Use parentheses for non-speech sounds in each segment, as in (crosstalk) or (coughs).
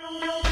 No.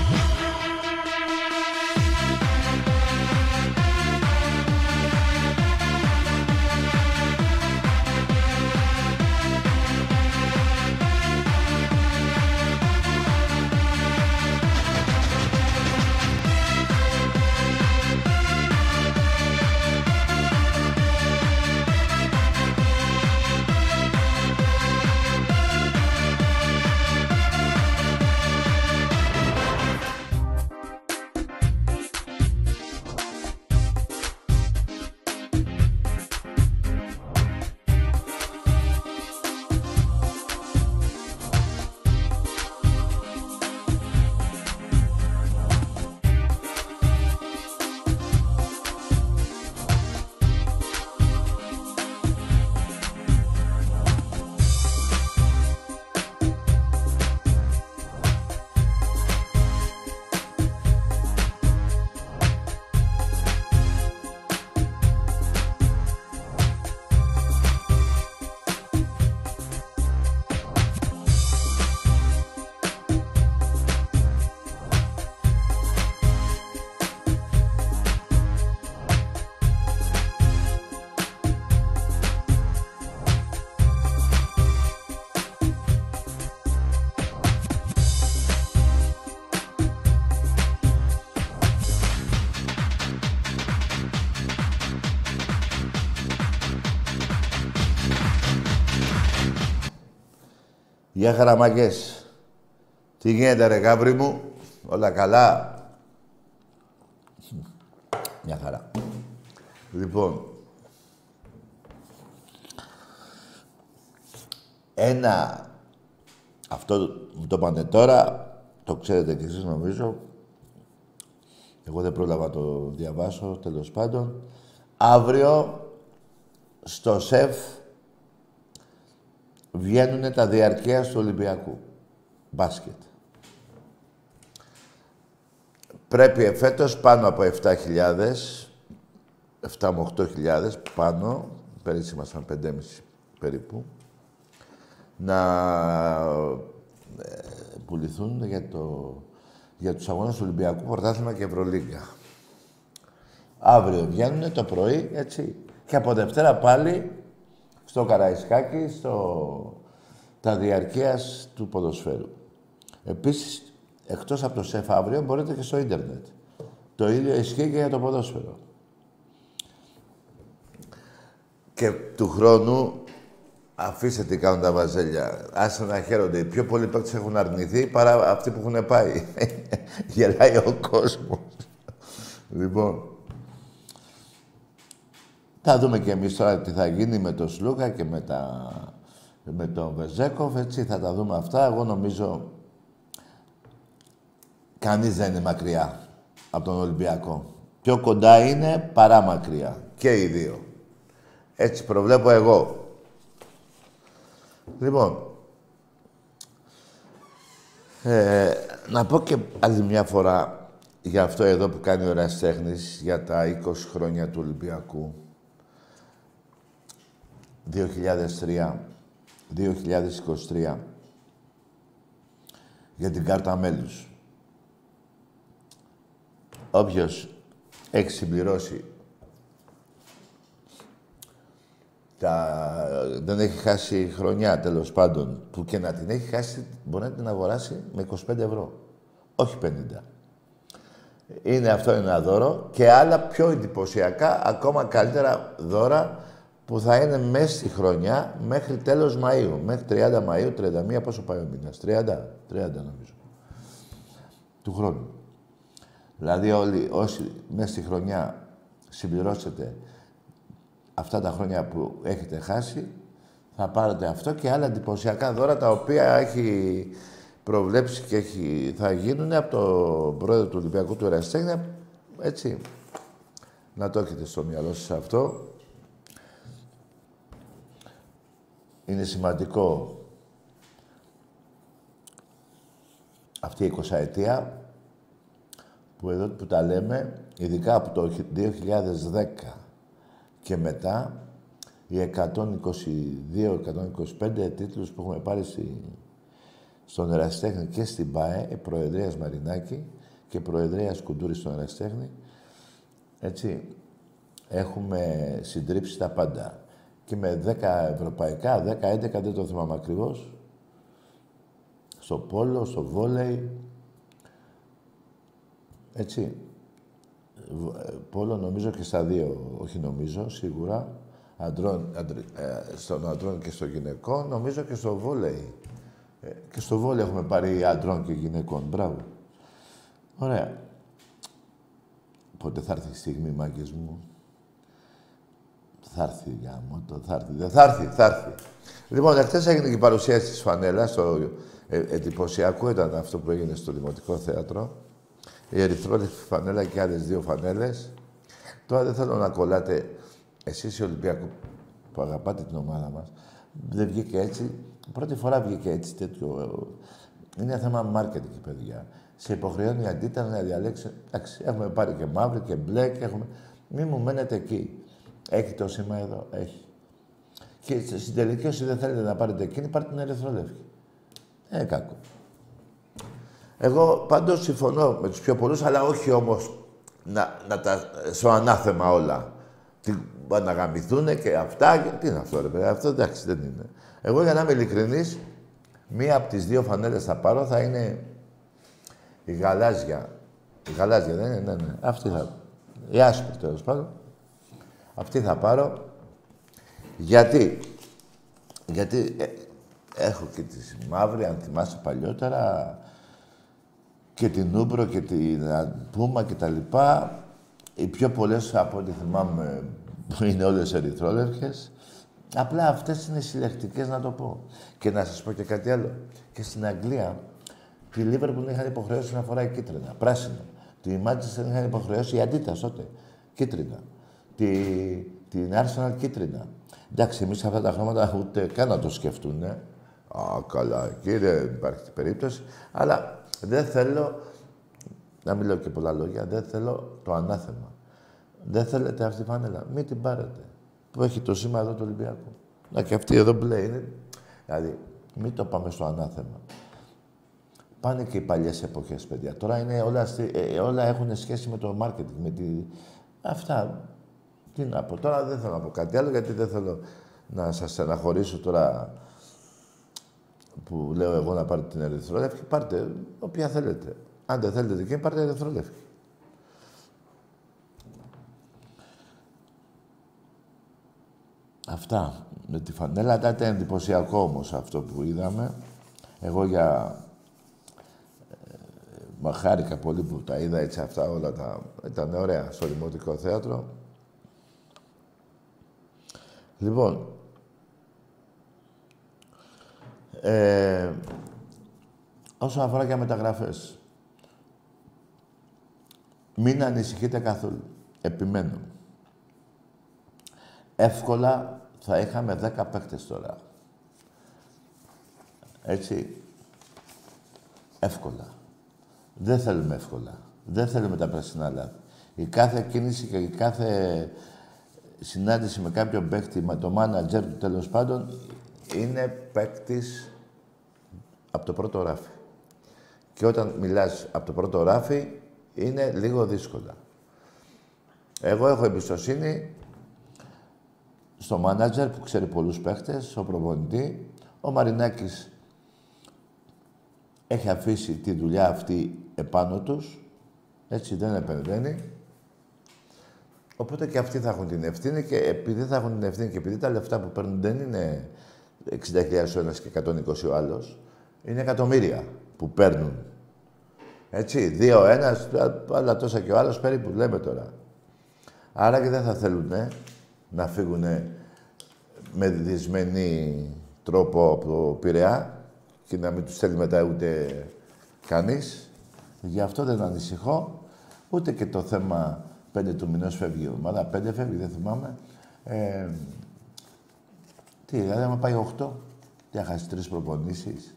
Γεια χαραμαγκές. Τι γίνεται ρε γάβρι μου. Όλα καλά. Μια χαρά. Λοιπόν. Ένα... Αυτό μου το είπανε τώρα. Το ξέρετε κι εσείς νομίζω. Εγώ δεν πρόλαβα να το διαβάσω, τέλος πάντων. Αύριο στο ΣΕΦ βγαίνουν τα διαρκεία του Ολυμπιακού. Μπάσκετ. Πρέπει εφέτος πάνω από 7.000, 7 με 8.000 πάνω, πέρυσι ήμασταν 5.500 περίπου, να ε, πουληθούν για, το, για τους αγώνες του Ολυμπιακού Πρωτάθλημα και Ευρωλίγκα. Αύριο βγαίνουν το πρωί, έτσι. Και από Δευτέρα πάλι στο Καραϊσκάκι, στο... τα διαρκείας του ποδοσφαίρου. Επίσης, εκτός από το ΣΕΦ αύριο, μπορείτε και στο ίντερνετ. Το ίδιο ισχύει και για το ποδόσφαιρο. Και του χρόνου, αφήστε τι κάνουν τα βαζέλια. Άσε να χαίρονται. Οι πιο πολλοί παίκτες έχουν αρνηθεί παρά αυτοί που έχουν πάει. (laughs) Γελάει ο κόσμος. λοιπόν, θα δούμε και εμείς τώρα τι θα γίνει με τον Σλούκα και με, τα... με τον Βεζέκοφ, έτσι, θα τα δούμε αυτά. Εγώ νομίζω κανείς δεν είναι μακριά από τον Ολυμπιακό. Πιο κοντά είναι παρά μακριά. Και οι δύο. Έτσι προβλέπω εγώ. Λοιπόν, ε, να πω και άλλη μια φορά για αυτό εδώ που κάνει ο Ραστέχνης για τα 20 χρόνια του Ολυμπιακού. 2003, 2023 για την κάρτα μέλους. Όποιος έχει συμπληρώσει τα... δεν έχει χάσει χρονιά τέλος πάντων, που και να την έχει χάσει μπορεί να την αγοράσει με 25 ευρώ, όχι 50. Είναι αυτό ένα δώρο και άλλα πιο εντυπωσιακά, ακόμα καλύτερα δώρα που θα είναι μέσα στη χρονιά μέχρι τέλος Μαΐου. Μέχρι 30 Μαΐου, 31, πόσο πάει ο μήνας. 30, 30 νομίζω. Του χρόνου. Δηλαδή όλοι όσοι μέσα στη χρονιά συμπληρώσετε αυτά τα χρόνια που έχετε χάσει, θα πάρετε αυτό και άλλα εντυπωσιακά δώρα τα οποία έχει προβλέψει και έχει, θα γίνουν από το πρόεδρο του Ολυμπιακού του Εραστέχνια. Έτσι. Να το έχετε στο μυαλό σας αυτό. Είναι σημαντικό αυτή η 20 ετία που εδώ που τα λέμε, ειδικά από το 2010 και μετά, οι 122-125 τίτλους που έχουμε πάρει στη, στον Εραστέχνη και στην ΠΑΕ, Προεδρίας Μαρινάκη και Προεδρίας Κουντούρη στον Εραστέχνη. Έτσι, έχουμε συντρίψει τα πάντα. Και με 10 ευρωπαϊκά, 10-11 δεν το θυμάμαι ακριβώς. Στο πόλο, στο βόλεϊ. Έτσι. Πόλο νομίζω και στα δύο, όχι νομίζω, σίγουρα. Αντρών, ε, στον αντρών και στο γυναικών, νομίζω και στο βόλεϊ. Ε, και στο βόλεϊ έχουμε πάρει αντρών και γυναικών. Μπράβο. Ωραία. Πότε θα έρθει η στιγμή, μάγκες μου; Θα έρθει, γάμο, το θα έρθει. Δεν θα έρθει, θα έρθει. Λοιπόν, εχθές έγινε και η παρουσίαση της φανέλας, το ε, εντυπωσιακό ήταν αυτό που έγινε στο Δημοτικό Θέατρο. Η ερυθρόλευκη φανέλα και άλλες δύο φανέλες. Τώρα δεν θέλω να κολλάτε εσείς οι Ολυμπιακοί που αγαπάτε την ομάδα μας. Δεν βγήκε έτσι. Πρώτη φορά βγήκε έτσι τέτοιο. Είναι θέμα marketing, παιδιά. Σε υποχρεώνει αντίτα να διαλέξει. Εντάξει, έχουμε πάρει και μαύρη και μπλε και έχουμε. Μη μου μένετε εκεί. Έχει το σήμα εδώ, έχει. Και στην τελική, όσοι δεν θέλετε να πάρετε εκείνη, πάρτε την ερυθρόλευκη. Ε, κακό. Εγώ πάντως συμφωνώ με τους πιο πολλούς, αλλά όχι όμως να, να τα στο ανάθεμα όλα. Τι, να γαμηθούν και αυτά. Και, τι είναι αυτό, ρε παιδιά, αυτό εντάξει δεν είναι. Εγώ για να είμαι ειλικρινής, μία από τις δύο φανέλες θα πάρω θα είναι η γαλάζια. Η γαλάζια δεν είναι, ναι, ναι. Αυτή θα. Η άσπρη τέλος πάντων. Αυτή θα πάρω. Γιατί; Γιατί ε, έχω και τη μαύρη, αν θυμάσαι παλιότερα, και την Umbro και την Πούμα και τα λοιπά. Οι πιο πολλές από ό,τι θυμάμαι που (laughs) είναι όλες ερυθρόλευκες. Απλά αυτές είναι συλλεκτικές να το πω. Και να σας πω και κάτι άλλο. Και στην Αγγλία τη Λίβερπουλ είχαν υποχρεώσει να φοράει κίτρινα, πράσινα. Τη Manchester είχαν υποχρεώσει η Αντίτας τότε, κίτρινα. Τη, την Arsenal κίτρινα. Εντάξει, εμείς αυτά τα χρώματα ούτε καν να το σκεφτούν. Ε. Α, καλά, κύριε, δεν υπάρχει περίπτωση. Αλλά δεν θέλω, να μιλώ και πολλά λόγια, δεν θέλω το ανάθεμα. Δεν θέλετε αυτή τη φάνελα, μην την πάρετε. Που έχει το σήμα εδώ του Ολυμπιακού. Να και αυτή εδώ μπλε είναι. Δηλαδή, μην το πάμε στο ανάθεμα. Πάνε και οι παλιές εποχές, παιδιά. Τώρα είναι όλα, ε, όλα έχουν σχέση με το marketing, με τη... Αυτά. Τι να πω. Τώρα δεν θέλω να πω κάτι άλλο, γιατί δεν θέλω να σας στεναχωρήσω τώρα που λέω εγώ να πάρετε την ερυθρόλευκη. Πάρτε όποια θέλετε. Αν δεν θέλετε δική, πάρτε ερυθρόλευκη. Αυτά. Με τη φανέλα ήταν εντυπωσιακό όμως αυτό που είδαμε. Εγώ για Μα χάρηκα πολύ που τα είδα έτσι αυτά όλα τα... Ήταν ωραία στο Δημοτικό Θέατρο. Λοιπόν, ε, όσον αφορά και μεταγραφές, μην ανησυχείτε καθόλου. Επιμένω. Εύκολα θα είχαμε 10 παίκτες τώρα. Έτσι. Εύκολα. Δεν θέλουμε εύκολα. Δεν θέλουμε τα πράσινα λάθη. Η κάθε κίνηση και η κάθε συνάντηση με κάποιον παίκτη, με το μάνατζερ του τέλος πάντων, είναι παίκτης από το πρώτο ράφι. Και όταν μιλάς από το πρώτο ράφι, είναι λίγο δύσκολα. Εγώ έχω εμπιστοσύνη στο μάνατζερ που ξέρει πολλούς παίχτες, στο προπονητή. Ο Μαρινάκης έχει αφήσει τη δουλειά αυτή επάνω τους, έτσι δεν επεμβαίνει. Οπότε και αυτοί θα έχουν την ευθύνη και επειδή θα έχουν την ευθύνη και επειδή τα λεφτά που παίρνουν δεν είναι 60.000 ο ένας και 120 ο άλλος, είναι εκατομμύρια που παίρνουν. Έτσι, δύο ο ένας, άλλα τόσα και ο άλλος περίπου, λέμε τώρα. Άρα και δεν θα θέλουν να φύγουν με δυσμενή τρόπο από το Πειραιά και να μην τους στέλνει μετά ούτε κανείς. Γι' αυτό δεν ανησυχώ. Ούτε και το θέμα πέντε του μηνός φεύγει η ομάδα. Πέντε φεύγει, δεν θυμάμαι. Ε, τι, δηλαδή άμα πάει οχτώ, τι χάσει τρεις προπονήσεις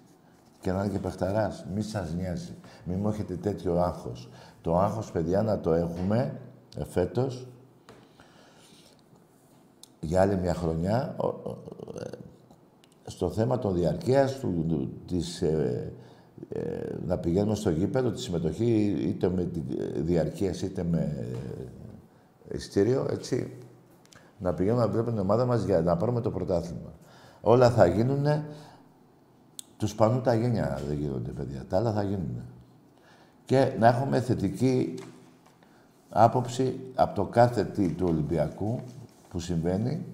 και να είναι και παιχταράς. Μη σας νοιάζει. Μη μου έχετε τέτοιο άγχος. Το άγχος, παιδιά, να το έχουμε εφέτος για άλλη μια χρονιά στο θέμα των διαρκείας, του, της, ε, ε, να πηγαίνουμε στο γήπεδο, τη συμμετοχή είτε με τη διαρκείας είτε με ειστήριο, έτσι. Να πηγαίνουμε να βλέπουμε την ομάδα μας για να πάρουμε το πρωτάθλημα. Όλα θα γίνουν, τους σπανούν τα γένια, δεν γίνονται παιδιά. Τα άλλα θα γίνουν. Και να έχουμε θετική άποψη από το κάθε τι του Ολυμπιακού που συμβαίνει,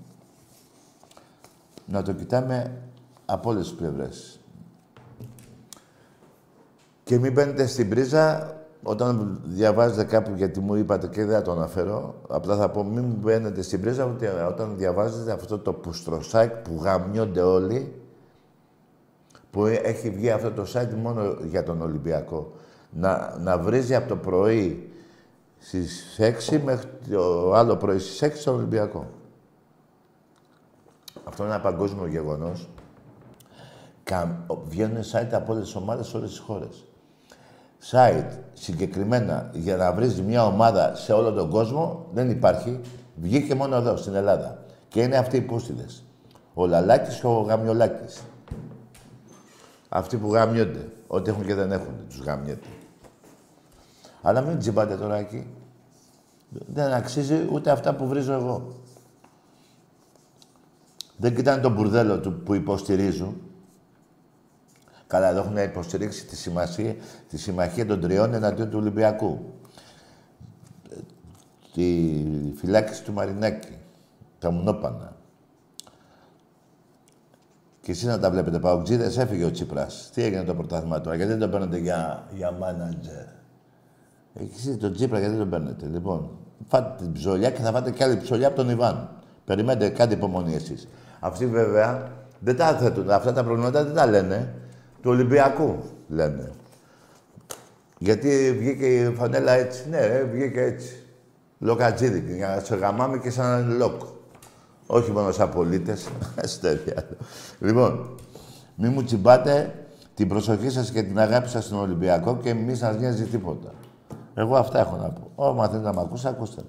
να το κοιτάμε από όλες τις πλευρές. Και μην μπαίνετε στην πρίζα όταν διαβάζετε κάπου, γιατί μου είπατε και δεν θα το αναφέρω, απλά θα πω μην μπαίνετε στην πρίζα όταν διαβάζετε αυτό το πουστροσάικ που γαμιώνται όλοι, που έχει βγει αυτό το site μόνο για τον Ολυμπιακό. Να, να βρίζει από το πρωί στις 6 μέχρι το άλλο πρωί στις 6 στον Ολυμπιακό. Αυτό είναι ένα παγκόσμιο γεγονός. Βγαίνουν site από όλες τις ομάδες σε όλες τις χώρες. Site συγκεκριμένα για να βρεις μια ομάδα σε όλο τον κόσμο δεν υπάρχει. Βγήκε μόνο εδώ, στην Ελλάδα. Και είναι αυτοί οι πούστιδες. Ο Λαλάκης και ο Γαμιολάκης. Αυτοί που γαμιόνται. Ό,τι έχουν και δεν έχουν, τους γαμιέται. Αλλά μην τσιμπάτε τώρα εκεί. Δεν αξίζει ούτε αυτά που βρίζω εγώ. Δεν κοιτάνε τον μπουρδέλο του που υποστηρίζουν. Καλά, εδώ έχουν υποστηρίξει τη, σημασία, τη συμμαχία των τριών εναντίον του Ολυμπιακού. Τη φυλάκιση του Μαρινάκη. Τα μουνόπανα. Και εσείς να τα βλέπετε, Παουτζίδες, έφυγε ο Τσίπρας. Τι έγινε το πρωτάθλημα τώρα, γιατί δεν το παίρνετε για, για μάνατζερ; Εσείς τον Τσίπρα, γιατί δεν τον παίρνετε; Λοιπόν, φάτε την ψωλιά και θα φάτε κι άλλη ψωλιά από τον Ιβάν. Περιμένετε, κάτι υπομονή εσείς. Αυτοί βέβαια δεν τα θέτουν. Αυτά τα προβλήματα δεν τα λένε. Του Ολυμπιακού λένε. Γιατί βγήκε η φανέλα έτσι. Ναι, ρε, βγήκε έτσι. Λοκατζίδικη, για να σε γαμάμε και σαν λοκ. Όχι μόνο σαν πολίτες. (laughs) λοιπόν, μη μου τσιμπάτε την προσοχή σας και την αγάπη σας στον Ολυμπιακό και μη σας νοιάζει τίποτα. Εγώ αυτά έχω να πω. Ω, θέλετε να με ακούσετε, ακούστε.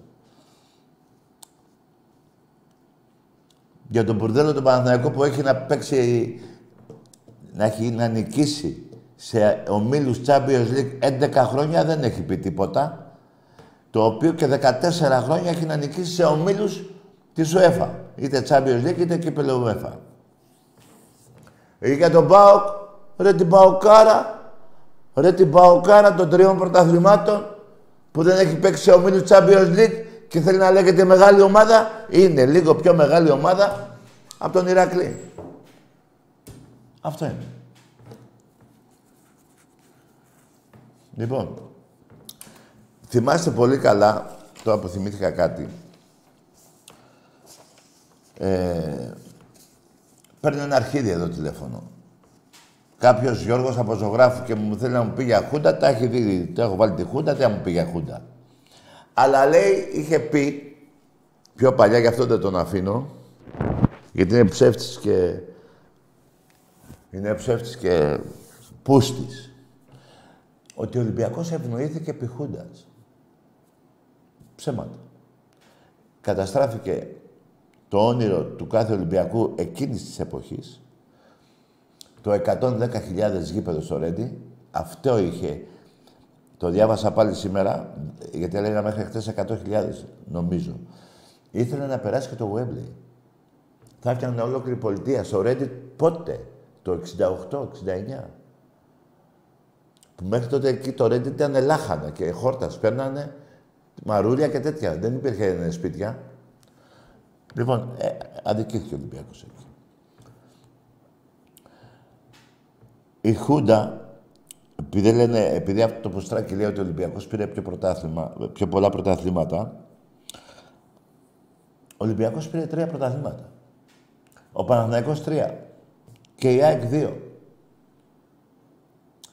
Για τον Μπουρδέλο τον Παναθηναϊκό που έχει να παίξει, να έχει να νικήσει σε ομίλους Champions League 11 χρόνια δεν έχει πει τίποτα. Το οποίο και 14 χρόνια έχει να νικήσει σε ομίλους της UEFA. Είτε Champions League είτε κύπελο UEFA. Ή για τον Πάοκ, ρε την Παοκάρα, ρε την Παοκάρα των τριών πρωταθλημάτων που δεν έχει παίξει σε ομίλους Champions League και θέλει να λέγεται μεγάλη ομάδα, είναι λίγο πιο μεγάλη ομάδα από τον Ηρακλή. Αυτό είναι. Λοιπόν, θυμάστε πολύ καλά, τώρα που θυμήθηκα κάτι, ε, παίρνει ένα αρχίδι εδώ τηλέφωνο. Κάποιος Γιώργος από ζωγράφου και μου θέλει να μου πει για χούντα, τα έχει δει. Το έχω βάλει τη χούντα, δεν μου πει για χούντα. Αλλά λέει, είχε πει πιο παλιά, γι' αυτό δεν τον αφήνω, γιατί είναι ψεύτης και... Είναι ψεύτης και πούστης. Ότι ο Ολυμπιακός ευνοήθηκε επί Χούντας. Ψέματα. Καταστράφηκε το όνειρο του κάθε Ολυμπιακού εκείνης της εποχής. Το 110.000 γήπεδος στο Ρέντι. Αυτό είχε το διάβασα πάλι σήμερα, γιατί έλεγα μέχρι χτες 100.000, νομίζω. Ήθελε να περάσει και το Wembley. Θα έφτιανε ολόκληρη πολιτεία στο Reddit πότε, το 68-69. Που μέχρι τότε εκεί το Reddit ήταν λάχανα και χόρτας παίρνανε μαρούλια και τέτοια. Δεν υπήρχε σπίτια. Λοιπόν, ε, αδικήθηκε ο Ολυμπιακός εκεί. Η Χούντα επειδή, λένε, επειδή αυτό το Ποστράκι λέει ότι ο Ολυμπιακός πήρε πιο, πρωτάθλημα, πιο πολλά πρωταθλήματα, ο Ολυμπιακός πήρε τρία πρωταθλήματα. Ο Παναθηναϊκός τρία. Και η ΑΕΚ δύο.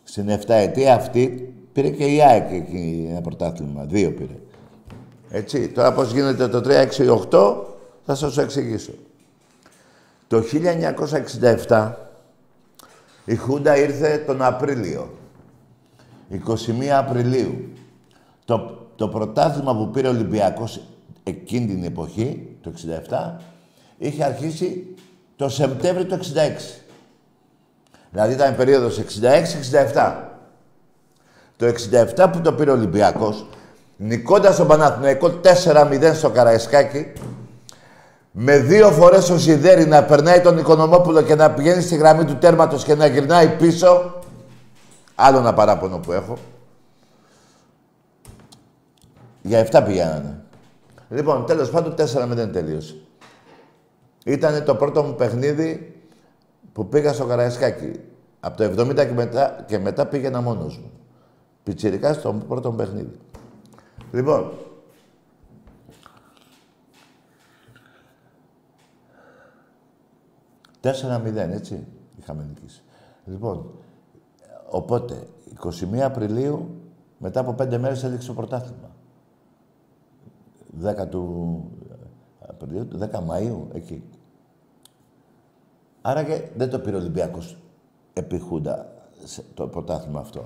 Στην 7 ετία αυτή πήρε και η ΑΕΚ εκεί ένα πρωτάθλημα. Δύο πήρε. Έτσι. Τώρα πώς γίνεται το 3, 6, 8, θα σας το εξηγήσω. Το 1967 η Χούντα ήρθε τον Απρίλιο. 21 Απριλίου. Το, το πρωτάθλημα που πήρε ο Ολυμπιακός εκείνη την εποχή, το 67, είχε αρχίσει το Σεπτέμβριο του 66. Δηλαδή ήταν περίοδος 66-67. Το 67 που το πήρε ο Ολυμπιακός, νικώντας τον Παναθηναϊκό 4-0 στο Καραϊσκάκι, με δύο φορές ο Σιδέρη να περνάει τον Οικονομόπουλο και να πηγαίνει στη γραμμή του τέρματος και να γυρνάει πίσω, άλλο ένα παράπονο που έχω. Για 7 πηγαίνανε. Λοιπόν, τέλος πάντων 4-0 τελείωσε. Ήταν το πρώτο μου παιχνίδι που πήγα στο Καραϊσκάκι. Από το 70 και μετά, και μετά πήγαινα μόνος μου. Πιτσιρικά στο πρώτο μου παιχνίδι. Λοιπόν, Τέσσερα μηδέν, έτσι, είχαμε νικήσει. Λοιπόν, οπότε, 21 Απριλίου, μετά από πέντε μέρες έληξε το πρωτάθλημα. 10 του Απριλίου, 10 Μαΐου, εκεί. Άρα και δεν το πήρε ο Ολυμπιακός επί Χούντα το πρωτάθλημα αυτό.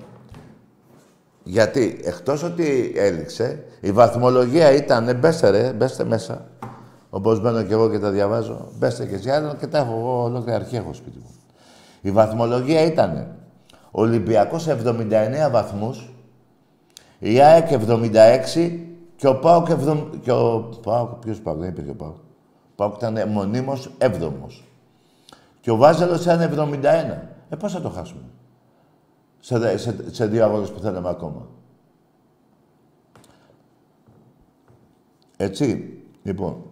Γιατί εκτός ότι έληξε, η βαθμολογία ήταν, μπέστε ρε, μπέστε μέσα. Όπως μπαίνω και εγώ και τα διαβάζω, μπέστε και εσύ, άλλο και τα έχω εγώ ολόκληρη αρχή έχω σπίτι μου. Η βαθμολογία ήταν Ολυμπιακός 79 βαθμούς, η ΑΕΚ 76 και ο ΠΑΟΚ 70... Και ο ΠΑΟΚ, ποιος ΠΑΟΚ, δεν υπήρχε ο ΠΑΟΚ. Ο ΠΑΟΚ ήταν μονίμως 7 Και ο Βάζελος ήταν 71. Ε, πώς θα το χάσουμε; Σε, σε, σε δύο αγώνες που θέλαμε ακόμα. Έτσι, λοιπόν,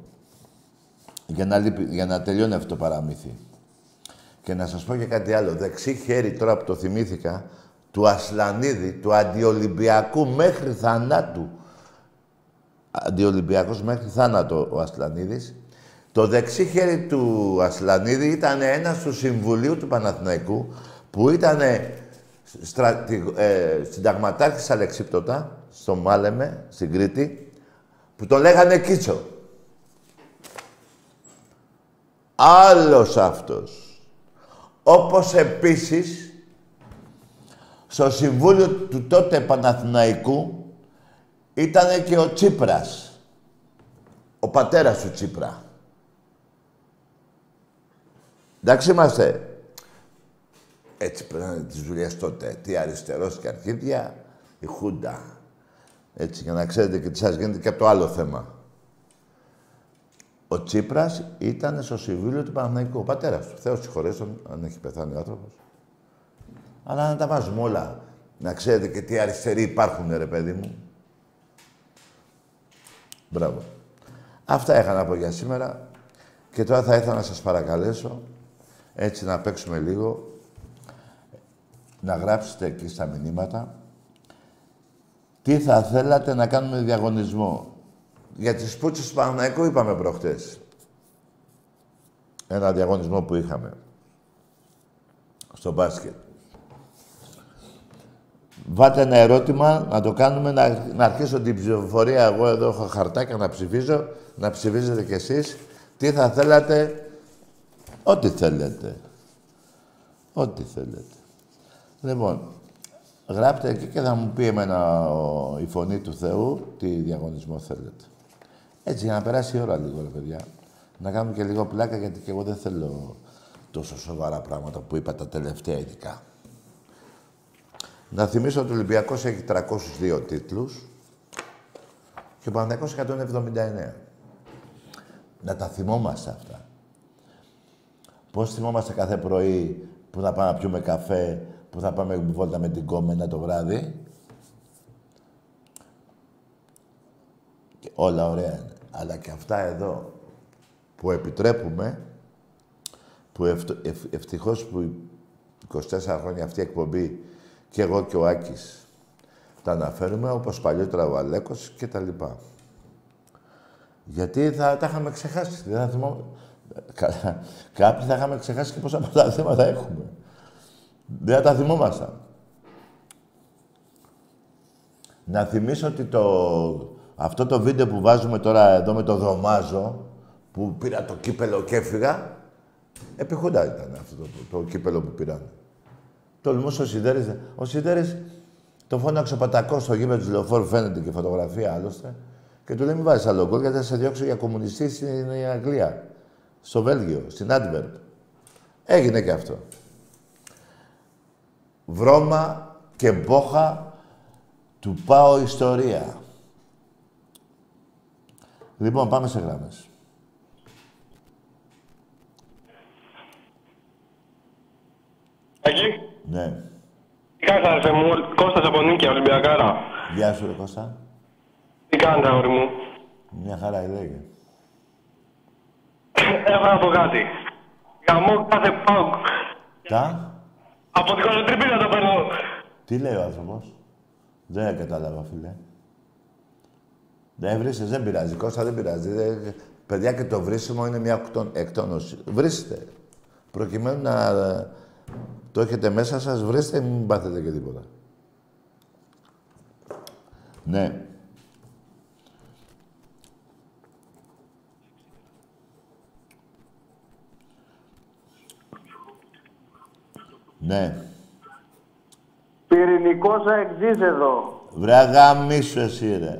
για να, για να τελειώνει αυτό το παραμύθι. Και να σας πω και κάτι άλλο. Δεξί χέρι, τώρα που το θυμήθηκα, του Ασλανίδη, του αντιολυμπιακού μέχρι θανάτου. Αντιολυμπιακός μέχρι θάνατο ο Ασλανίδης. Το δεξί χέρι του Ασλανίδη ήταν ένα του Συμβουλίου του Παναθηναϊκού που ήταν στρατη, ε, συνταγματάρχης Αλεξίπτωτα, στο Μάλεμε, στην Κρήτη, που τον λέγανε Κίτσο. Άλλος αυτός. Όπως επίσης, στο Συμβούλιο του τότε Παναθηναϊκού ήταν και ο Τσίπρας. Ο πατέρας του Τσίπρα. Εντάξει είμαστε. Έτσι περνάνε τις δουλειές τότε. Τι αριστερός και αρχίδια, η Χούντα. Έτσι, για να ξέρετε και τι σας γίνεται και από το άλλο θέμα. Ο Τσίπρας ήταν στο Συμβούλιο του Παναθηναϊκού, ο πατέρας του. Θεός συγχωρέσον, αν έχει πεθάνει ο άνθρωπος. Αλλά να τα βάζουμε όλα. Να ξέρετε και τι αριστεροί υπάρχουν, ρε παιδί μου. Μπράβο. Αυτά είχα να πω για σήμερα. Και τώρα θα ήθελα να σας παρακαλέσω, έτσι να παίξουμε λίγο, να γράψετε εκεί στα μηνύματα, τι θα θέλατε να κάνουμε διαγωνισμό. Για τις πούτσες του Παναναϊκού είπαμε προχτές. Ένα διαγωνισμό που είχαμε. Στο μπάσκετ. Βάτε ένα ερώτημα, να το κάνουμε, να, να αρχίσω την ψηφοφορία. Εγώ εδώ έχω χαρτάκια να ψηφίζω, να ψηφίζετε κι εσείς. Τι θα θέλατε, ό,τι θέλετε. Ό,τι θέλετε. Λοιπόν, γράψτε εκεί και θα μου πει εμένα η φωνή του Θεού τι διαγωνισμό θέλετε. Έτσι, για να περάσει η ώρα λίγο, ρε παιδιά. Να κάνουμε και λίγο πλάκα, γιατί και εγώ δεν θέλω τόσο σοβαρά πράγματα που είπα τα τελευταία ειδικά. Να θυμίσω ότι ο Ολυμπιακός έχει 302 τίτλους και ο Παναθηναϊκός 179. Να τα θυμόμαστε αυτά. Πώς θυμόμαστε κάθε πρωί που θα πάμε να πιούμε καφέ, που θα πάμε βόλτα με την κόμενα το βράδυ; Και όλα ωραία είναι. Αλλά και αυτά εδώ που επιτρέπουμε, που ευτυχώς που 24 χρόνια αυτή η εκπομπή και εγώ και ο Άκης τα αναφέρουμε, όπως παλιότερα ο Αλέκος και τα λοιπά. Γιατί θα τα είχαμε ξεχάσει. Δεν θα θυμώ... Κάποιοι θα είχαμε ξεχάσει και πόσα πολλά θέματα έχουμε. Δεν θα τα θυμόμασταν. Να θυμίσω ότι το, αυτό το βίντεο που βάζουμε τώρα εδώ με το δωμάζο, που πήρα το κύπελο και έφυγα, επιχούντα ήταν αυτό το, το, κύπελο που πήραν. Τολμούσε ο Σιδέρης. Ο Σιδέρης το φώναξε ο Πατακός στο γήπεδο του Λεωφόρου, φαίνεται και φωτογραφία άλλωστε. Και του λέει: Μην βάζεις άλλο γκολ γιατί θα σε διώξω για κομμουνιστή στην Αγγλία. Στο Βέλγιο, στην Άντβερπ. Έγινε και αυτό. βρώμα και μπόχα του πάω ιστορία. Λοιπόν, πάμε σε γράμμες. Εκεί. Ναι. Τι κάνεις, αδερφέ μου, Κώστας από Νίκαια, Ολυμπιακάρα. Γεια σου, ρε Κώστα. Τι κάνετε, αγόρι μου. Μια χαρά, λέγε. Έβρα πω κάτι. Γαμώ κάθε πάγκ. Τα; Από τη χωροτρυπίδα το παίρνω. Τι λέει ο άνθρωπος; Δεν κατάλαβα, φίλε. Δεν βρίσκεσαι, δεν πειράζει. Κώστα, δεν πειράζει. Δεν- Παιδιά, και το βρίσιμο είναι μια οκτών- εκτόνωση. Βρίστε. Προκειμένου να το έχετε μέσα σας, βρίστε, μην πάθετε και τίποτα. Ναι. Ναι. Πυρηνικός αεξής εδώ. Βρε αγαμίσου εσύ ρε.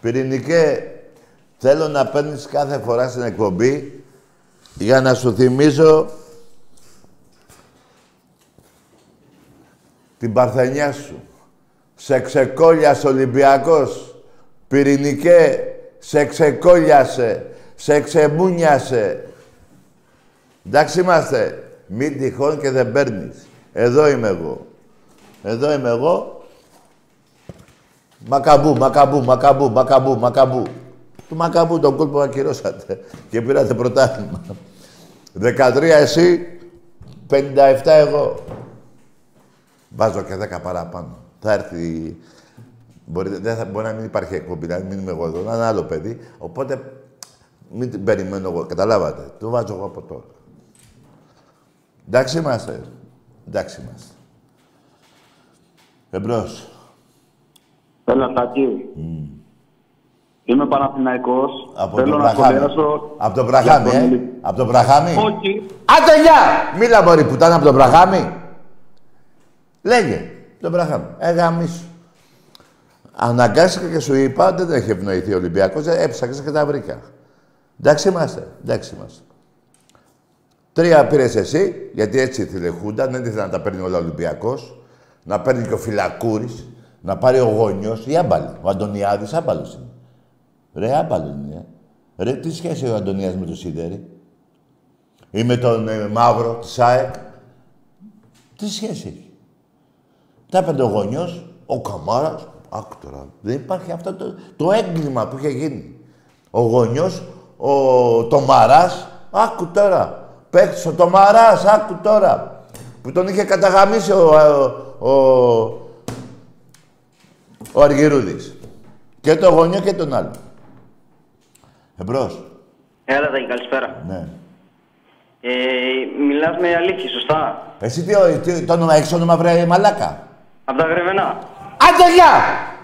Πυρηνικέ, θέλω να παίρνεις κάθε φορά στην εκπομπή για να σου θυμίζω την παρθενιά σου. Σε ξεκόλιασε Ολυμπιακός. Πυρηνικέ, σε ξεκόλιασε. Σε ξεμούνιασε. Εντάξει είμαστε. Μην τυχόν και δεν παίρνεις. Εδώ είμαι εγώ. Εδώ είμαι εγώ. Μακαμπού, μακαμπού, μακαμπού, μακαμπού, μακαμπού. Του μακαμπού τον κόλπο ακυρώσατε και πήρατε πρωτάθλημα. 13 εσύ, 57 εγώ. Βάζω και 10 παραπάνω. Θα έρθει... Μπορεί, δεν θα, μπορεί να μην υπάρχει εκπομπή, να μην είμαι εγώ εδώ, να είναι άλλο παιδί. Οπότε μην την περιμένω εγώ. Καταλάβατε. Το βάζω εγώ από τώρα. Εντάξει είμαστε. Εντάξει είμαστε. Εμπρός. Έλα, Τάκη. Είμαι Παναθηναϊκός. Από Θέλω τον να Βραχάμι. σχολιάσω... Από τον Βραχάμι, για τον ε. Ολυ- Από τον Βραχάμι. Όχι. Άντε, γεια! Μίλα, μωρή πουτάνα, από τον Βραχάμι. Λέγε, τον Βραχάμι. Ε, γαμίσου. Αναγκάστηκα και σου είπα ότι δεν έχει ευνοηθεί ο Ολυμπιακός. Ε, Έψαξα και τα βρήκα. Εντάξει είμαστε. Εντάξει είμαστε. Τρία πήρες εσύ, γιατί έτσι ήθελε η Χούντα, δεν ήθελε να τα παίρνει όλα ο Ολυμπιακός. Να παίρνει και ο Φυλακούρης, να πάρει ο Γόνιος, ή άμπαλοι. Ο Αντωνιάδης άμπαλος είναι. Ρε, άμπαλο είναι. ε. Ρε, τι σχέση ο Αντωνίας με τον Σίδερη; Ή με τον ε, Μαύρο, της ΣΑΕΚ. Τι σχέση έχει; Τα έπαιρνε ο Γόνιος, ο Καμάρας. Άκου τώρα. Δεν υπάρχει αυτό το, το έγκλημα που είχε γίνει. Ο Γόνιος, ο Τομαράς. Άκου τώρα. Παίχτης ο Τομαράς, άκου τώρα. Που τον είχε καταγαμίσει ο, ο, ο, ο Αργυρούδης. Και το γονιό και τον άλλο. Εμπρός. Έλα, Τάκη, καλησπέρα. Ναι. Ε, μιλάς με αλήθεια, σωστά; Εσύ τι, τι το όνομα, έχεις όνομα βρε μαλάκα; Απ' τα γρεβενά. Άντε γεια!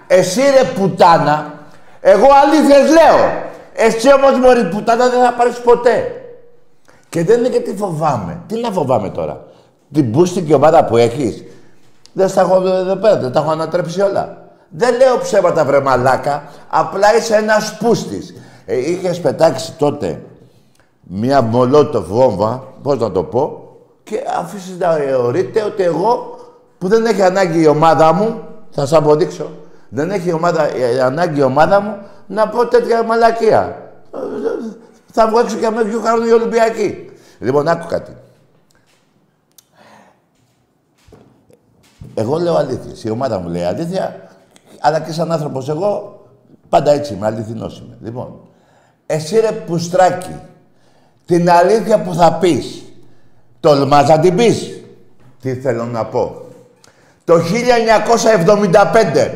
Εσύ ρε πουτάνα, εγώ αλήθειες λέω. Εσύ όμως μωρή πουτάνα δεν θα πάρεις ποτέ. Και δεν είναι και τι φοβάμαι. Τι να φοβάμαι τώρα; Την μπούστικη ομάδα που έχεις. Δεν στα έχω εδώ πέρα, δεν τα έχω ανατρέψει όλα. Δεν λέω ψέματα βρε μαλάκα, απλά είσαι ένας πούστης. Ε, είχες πετάξει τότε μία μολότο βόμβα, πώς να το πω, και αφήσεις να θεωρείτε ότι εγώ που δεν έχει ανάγκη η ομάδα μου, θα σας αποδείξω, δεν έχει ομάδα, ε, ανάγκη η ομάδα μου να πω τέτοια μαλακία. Ε, Θα βγω έξω και με πιο χαρούν οι Ολυμπιακοί. Λοιπόν, άκου κάτι. Εγώ λέω αλήθειες. Η ομάδα μου λέει αλήθεια, αλλά και σαν άνθρωπος εγώ πάντα έτσι είμαι, αληθινός είμαι. Λοιπόν, εσύ ρε πουστράκι, την αλήθεια που θα πεις, τολμάς να την πεις. Τι θέλω να πω. Το 1975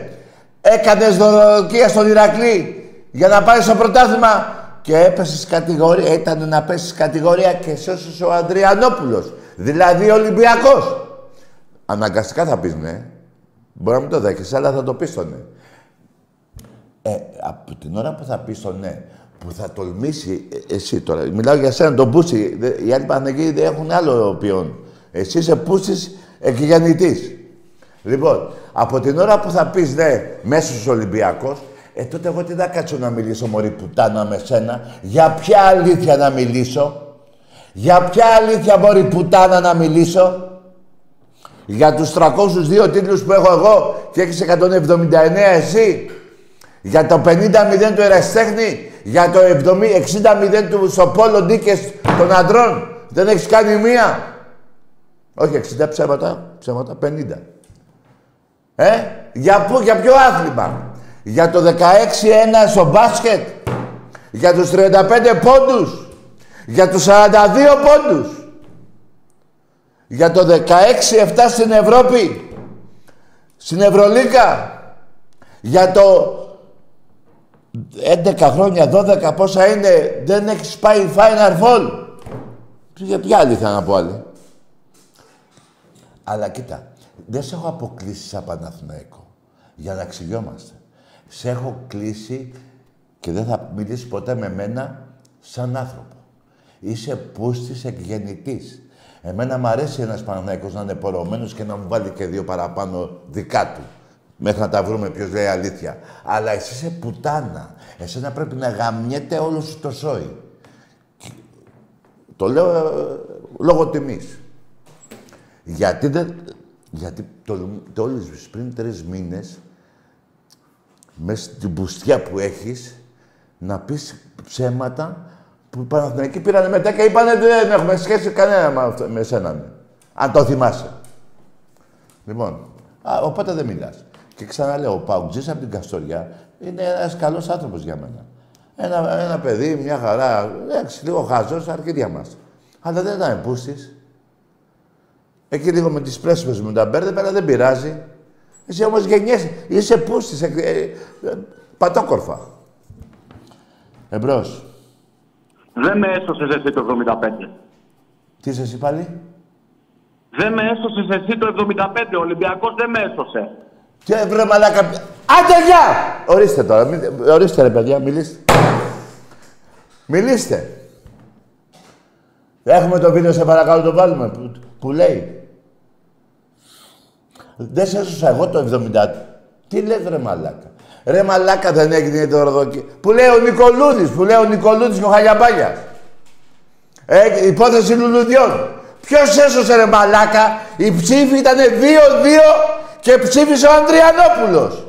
έκανες δωροδοκία στον Ηρακλή για να πάρεις το πρωτάθλημα και έπεσες κατηγορία, ήταν να πέσεις κατηγορία και σώσες ο Ανδριανόπουλος, δηλαδή ο Ολυμπιακός. Αναγκαστικά θα πεις ναι. Μπορεί να μην το δέχεσαι, αλλά θα το πεις το ναι. Ε, από την ώρα που θα πεις το ναι, που θα τολμήσει ε, εσύ τώρα, μιλάω για σένα, τον Πούση, δε- οι άλλοι Παναγίοι δεν έχουν άλλο ποιόν. Εσύ είσαι Πούσης εκγεννητής. Λοιπόν, από την ώρα που θα πεις ναι, μέσος Ολυμπιακός, ε, τότε εγώ τι θα κάτσω να μιλήσω, μωρή πουτάνα, με σένα; Για ποια αλήθεια να μιλήσω; Για ποια αλήθεια, μωρή πουτάνα, να μιλήσω; Για τους 302 τίτλους που έχω εγώ και έχεις 179 εσύ; Για το 50-0 του Εραστέχνη. Για το 60-0 του Σοπόλο Νίκες των αντρών. Δεν έχεις κάνει μία; Όχι 60 ψέματα, ψέματα 50. Ε, για πού, για ποιο άθλημα; Για το 16-1 στο μπάσκετ. Για τους 35 πόντους. Για τους 42 πόντους. Για το 16-7 στην Ευρώπη. Στην Ευρωλίκα. Για το 11 χρόνια, 12 πόσα είναι, δεν έχει πάει Final Fall. Για ποια άλλη θα να πω άλλη. Αλλά κοίτα, δεν σε έχω αποκλείσει σαν Παναθηναϊκό. Για να ξυγιόμαστε. Σε έχω κλείσει και δεν θα μιλήσει ποτέ με μένα σαν άνθρωπο. Είσαι πούστης εκγεννητής. Εμένα μου αρέσει ένας Παναθηναϊκός να είναι πορωμένος και να μου βάλει και δύο παραπάνω δικά του. Μέχρι να τα βρούμε ποιος λέει αλήθεια. Αλλά εσύ είσαι πουτάνα. Εσένα πρέπει να γαμιέται όλο σου το σόι. Το λέω ε, λόγω τιμής. Γιατί δεν... Γιατί το, το πριν τρεις μήνες, μέσα στην πουστιά που έχεις, να πεις ψέματα που οι Παναθηναϊκοί πήρανε μετά και είπανε δεν έχουμε σχέση κανένα με σένα. Ναι. Αν το θυμάσαι. Λοιπόν, α, οπότε δεν μιλάς. Και ξαναλέω, ο Παουτζής από την Καστοριά είναι ένας καλός άνθρωπος για μένα. Ένα, ένα παιδί, μια χαρά, εντάξει, λίγο χαζός, αρχίδια μας. Αλλά δεν ήταν πούστης. Εκεί λίγο με τις πρέσπες μου τα μπέρδε, αλλά δεν πειράζει. Εσύ όμως γενιές, είσαι πούστης, ε, ε, ε, πατόκορφα. Εμπρός. Δεν με έσωσες εσύ το 75. Τι είσαι εσύ πάλι; Δεν με έσωσες εσύ το 75. Ο Ολυμπιακός δεν με έσωσε. Και βρε μαλάκα... Άντε γεια! Ορίστε τώρα. Ορίστε ρε παιδιά, μιλήστε. Μιλήστε. Έχουμε το βίντεο, σε παρακαλώ, το βάλουμε, που, που λέει. Δεν σε έσωσα εγώ το 70. Τι λες ρε μαλάκα; Ρε μαλάκα δεν έγινε η δωροδοκία. Που λέει ο Νικολούδης, που λέει ο Νικολούδης και ο Χαλιαμπάγιας. Ε, υπόθεση λουλουδιών. Ποιος έσωσε ρε μαλάκα; Η ψήφη ήταν 2-2 και ψήφισε ο Ανδριανόπουλος.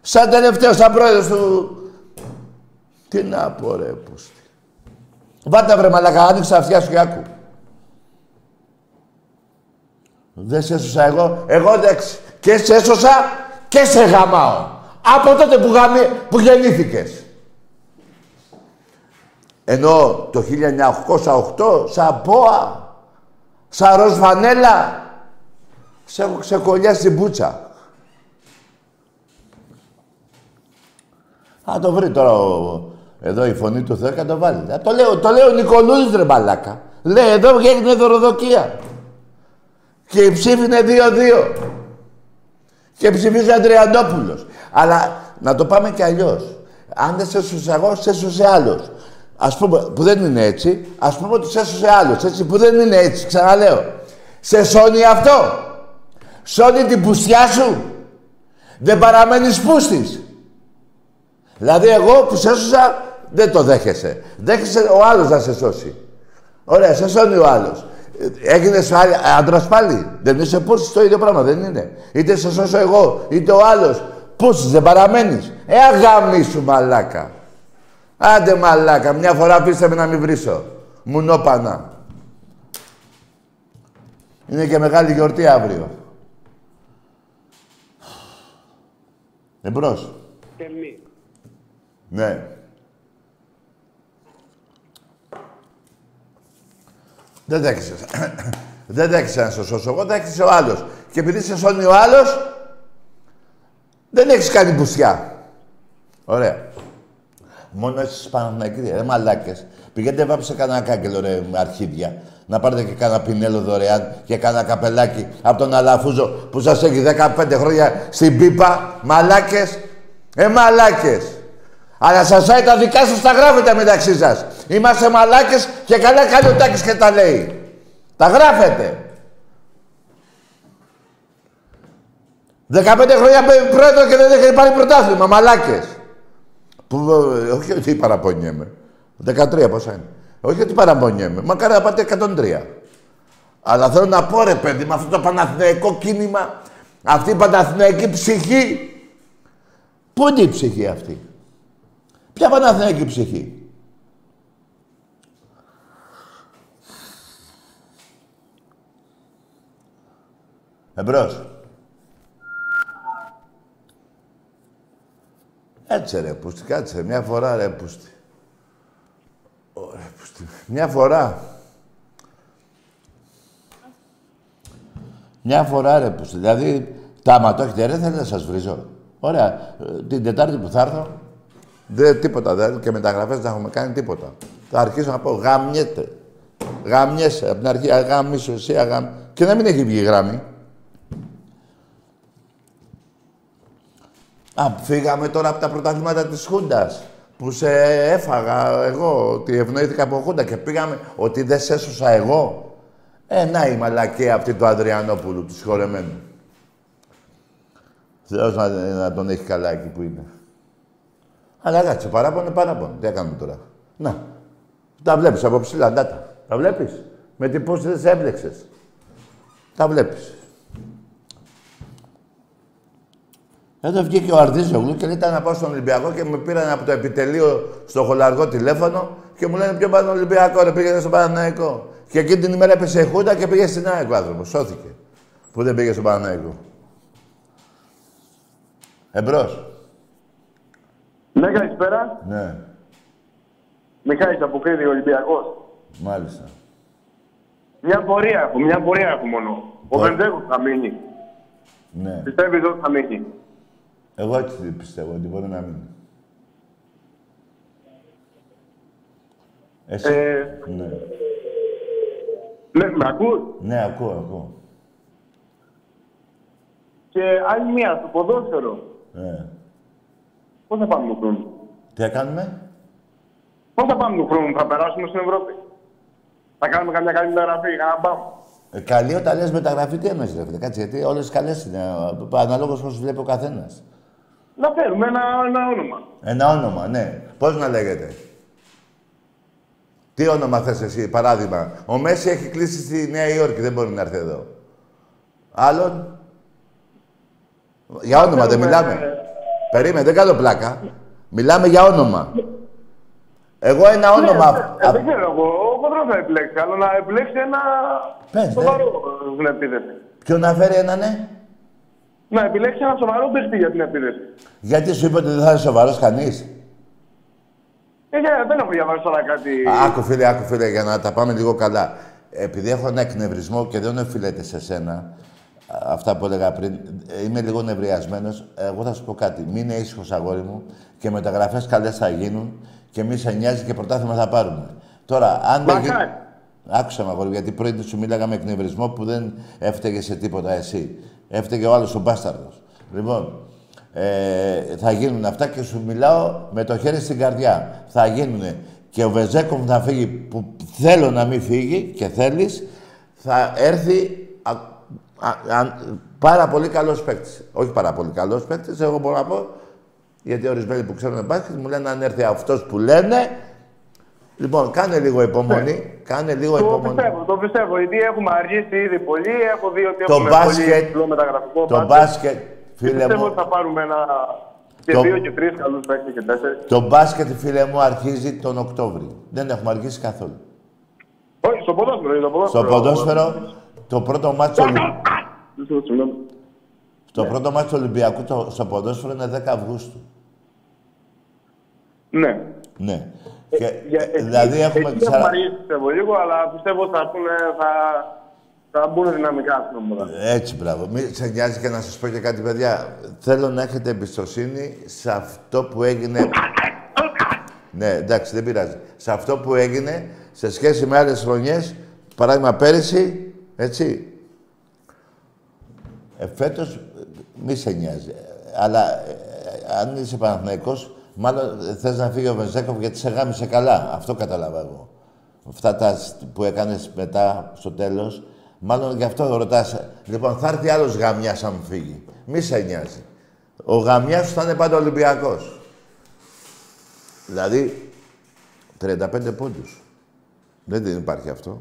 Σαν τελευταίο, σαν πρόεδρος του... Τι να πω ρε πούστη. Βάτα βρε μαλάκα, άνοιξε αυτιά σου και άκου. Δεν σε έσωσα εγώ. Εγώ εντάξει. Και σε έσωσα και σε γαμάω. Από τότε που, γαμί, που γεννήθηκες. Ενώ το 1908, σαν πόα, σαν ροζ φανέλα, σε έχω ξεκολλιάσει την πουτσα. Θα το βρει τώρα ο, εδώ η φωνή του Θεού και το βάλει. το λέω, το λέω ο Νικολούδης ρε μπαλάκα. Λέει εδώ έγινε δωροδοκία. Και η ψήφη είναι 2-2. Και ψηφίζει ο Αντριαντόπουλος. Αλλά να το πάμε κι αλλιώς. Αν δεν σε έσωσε εγώ, σε έσωσε άλλος. Α πούμε, που δεν είναι έτσι, ας πούμε ότι σε έσωσε άλλος. Έτσι, που δεν είναι έτσι, ξαναλέω. Σε σώνει αυτό. Σώνει την πουστιά σου. Δεν παραμένεις πούστης. Δηλαδή, εγώ που σε έσωσα, δεν το δέχεσαι. Δέχεσαι ο άλλος να σε σώσει. Ωραία, σε σώνει ο άλλος. Έγινε άντρας πάλι. Δεν είσαι πούστη το ίδιο πράγμα, δεν είναι. Είτε σε σώσω εγώ, είτε ο άλλος. Πούστη, δεν παραμένεις. Ε, αγάμι σου μαλάκα. Άντε μαλάκα, μια φορά αφήστε με να μην βρίσω. Μουνόπανα. Είναι και μεγάλη γιορτή αύριο. Εμπρός. Ναι. Δεν δέχεσαι. (coughs) δεν δέχεσαι να σε σώσω εγώ, δέχεσαι ο άλλος. Και επειδή σε σώνει ο άλλος, δεν έχεις κάνει μπουσιά. Ωραία. Μόνο εσεί Παναθηναϊκοί, ρε μαλάκες. Πηγαίνετε βάψε κανένα κάγκελο, ρε με αρχίδια. Να πάρετε και κανένα πινέλο δωρεάν και κανένα καπελάκι από τον Αλαφούζο που σας έχει 15 χρόνια στην πίπα. Μαλάκες. Ε, μαλάκες. Αλλά σας λέει τα δικά σας τα γράφετε μεταξύ σας. Είμαστε μαλάκες και καλά κάνει ο Τάκης και τα λέει. Τα γράφετε. 15 χρόνια πρόεδρος και δεν έχει πάρει πρωτάθλημα. Μαλάκες. Που, ε, όχι ότι παραπονιέμαι. 13 πόσα είναι. Όχι ότι παραπονιέμαι. Μα να πάτε 103. Αλλά θέλω να πω ρε παιδί με αυτό το παναθηναϊκό κίνημα, αυτή η παναθηναϊκή ψυχή. Πού είναι η ψυχή αυτή; Ποια παναθηναϊκή ψυχή; Εμπρός. Έτσι ρε πούστη, κάτσε. Μια φορά ρε πούστη. Ωραία, πούστη. Μια φορά. Μια φορά ρε πούστη. Δηλαδή, τα άμα το έχετε ρε, θέλετε να σας βρίζω. Ωραία. Ε, Την Τετάρτη που θα έρθω, δεν τίποτα δεν και μεταγραφές δεν έχουμε κάνει τίποτα. Θα αρχίσω να πω γαμιέται. Γαμιέσαι. Από την αρχή γαμίσου εσύ, αγαμ... Και να μην έχει βγει η γράμμη. Α, φύγαμε τώρα από τα πρωταθλήματα της Χούντας. Που σε έφαγα εγώ, ότι ευνοήθηκα από Χούντα και πήγαμε ότι δεν σε έσωσα εγώ. Ε, να η μαλακία αυτή του Ανδριανόπουλου, του συγχωρεμένου. Θεός να, να τον έχει καλά εκεί που είναι. Αλλά κάτσε, παράπονο, παράπονο. Τι έκαναμε τώρα. Να, τα βλέπεις από ψηλά, ντάτα. Τα βλέπεις. Με τι πώς δεν σε έμπλεξες. Τα βλέπεις. Εδώ βγήκε ο Αρδίζογλου και ήταν να πάω στον Ολυμπιακό και με πήραν από το επιτελείο στο χολαργό τηλέφωνο και μου λένε ποιο πάει στον Ολυμπιακό, ρε πήγαινε στον Παναναϊκό. Και εκείνη την ημέρα έπεσε η Χούντα και πήγε στην ΑΕΚ ο άνθρωπος. Σώθηκε. Που δεν πήγε στον Παναναϊκό. Εμπρός. Ναι, καλησπέρα. Ναι, Μιχάλης από Κρήτη, Ολυμπιακός. μάλιστα. Μια πορεία έχω, μια πορεία έχω μόνο. Ο Πο- Βενζέκος θα μείνει. Ναι. Πιστεύεις ότι θα μείνει; Εγώ έτσι πιστεύω ότι μπορεί να μείνει. Εσύ; Ε, Ναι. ναι, με ακούς; Ναι, ακούω, ακούω. Και άλλη μία, στο ποδόσφαιρο. Ναι. Πώς θα πάμε τον χρόνο; Τι θα κάνουμε; Πώς θα πάμε τον χρόνο, θα περάσουμε στην Ευρώπη. Θα κάνουμε καμιά καλή μεταγραφή, κανένα μπαμ. Ε, καλή όταν λες μεταγραφή, τι εννοείς ρε φίλε. Κάτσε, γιατί όλες καλές είναι. ε, Αναλόγως πώς βλέπει ο καθένας. Να φέρουμε ένα, ένα όνομα. Ένα όνομα, ναι. Πώς να λέγεται; Τι όνομα θες εσύ, παράδειγμα; Ο Μέση έχει κλείσει στη Νέα Υόρκη, δεν μπορεί να έρθει εδώ. Άλλον; Για όνομα δεν Θέλουμε, μιλάμε. Ε, Περίμενε, δεν κάνω πλάκα. Μιλάμε για όνομα. Εγώ ένα όνομα... Ε, δεν ξέρω, εγώ, ο Κοντρός θα επιλέξει, αλλά να επιλέξει ένα Πες, σοβαρό ε, στην επίδεση. Ποιο να φέρει ένα ναι; Να επιλέξει ένα σοβαρό παίχτη για την επίδεση. Γιατί σου είπε ότι δεν θα είναι σοβαρός κανείς; Ε, για- δεν έχω διαβάσει τώρα κάτι. Άκου φίλε, άκου φίλε, για να τα πάμε λίγο καλά. Επειδή έχω ένα εκνευρισμό και δεν οφείλεται σε σένα, α, αυτά που έλεγα πριν, ε, είμαι λίγο νευριασμένος. Εγώ θα σου πω κάτι. Μην είναι ήσυχος, αγόρι μου, και μεταγραφές καλές θα γίνουν και μη σε νοιάζει και πρωτάθλημα θα πάρουμε. Τώρα, αν δεν γίνει... Μακάρι. Άκουσα με αγόρι, γιατί πριν σου μίλαγα με εκνευρισμό που δεν έφταιγε σε τίποτα εσύ. Έφταιγε ο άλλος ο μπάσταρδος. Λοιπόν, ε, θα γίνουν αυτά και σου μιλάω με το χέρι στην καρδιά. Θα γίνουν και ο Βεζέκοφ θα φύγει που θέλω να μην φύγει και θέλεις, θα έρθει α, α, α, πάρα πολύ καλός παίκτης. Όχι πάρα πολύ καλός παίκτης, εγώ μπορώ να πω, γιατί ορισμένοι που ξέρουν μπάσκετ μου λένε αν έρθει αυτός που λένε. Λοιπόν, κάνε λίγο υπομονή. Κάνε λίγο Το υπομονή. πιστεύω, το πιστεύω. Γιατί έχουμε αργήσει ήδη πολύ. Έχω δει ότι Το έχουμε μπάσκετ- πολύ υψηλό μεταγραφικό Το μπάσκετ. μπάσκετ, Και φίλε πιστεύω μου, ότι θα πάρουμε ένα. και Το- δύο και τρεις καλούς παίκτες και τέσσερις. το μπάσκετ, φίλε μου, αρχίζει τον Οκτώβριο. Δεν έχουμε αργήσει καθόλου. Όχι, στο ποδόσφαιρο. είναι Το Στο ποδόσφαιρο, ποδόσφαιρο, το πρώτο μάτσο, Συγγνώμη. Το πρώτο μάτσο του Ολυμπιακού το, στο ποδόσφαιρο είναι 10 Αυγούστου. Ναι. Ναι. Και, Για- ε, εκεί- δηλαδή έχουμε εκεί ξα... έχουμε αργήσει, πιστεύω λίγο, αλλά πιστεύω ότι θα, πούνε, θα, θα μπουν δυναμικά στην ομάδα. Έτσι, μπράβο. Μην σε νοιάζει και να σας πω και κάτι, παιδιά. Θέλω να έχετε εμπιστοσύνη σε αυτό που έγινε... ναι, εντάξει, δεν πειράζει. Σε αυτό που έγινε σε σχέση με άλλες χρονιές, παράδειγμα πέρυσι, έτσι. Ε, φέτος, ε, μη σε νοιάζει. Ε, Αλλά ε, ε, αν είσαι Παναθηναϊκός, μάλλον ε, θες να φύγει ο Βενζέκοφ γιατί σε γάμισε καλά. Αυτό κατάλαβα εγώ. Αυτά τα σ- που έκανες μετά, στο τέλος, μάλλον γι' αυτό ρωτάς. Λοιπόν, θα έρθει άλλος γαμιάς αν φύγει. Μη σε νοιάζει. Ο γαμιάς σου θα είναι πάντα Ολυμπιακός. Δηλαδή, 35 πόντους. Δεν, δεν υπάρχει αυτό.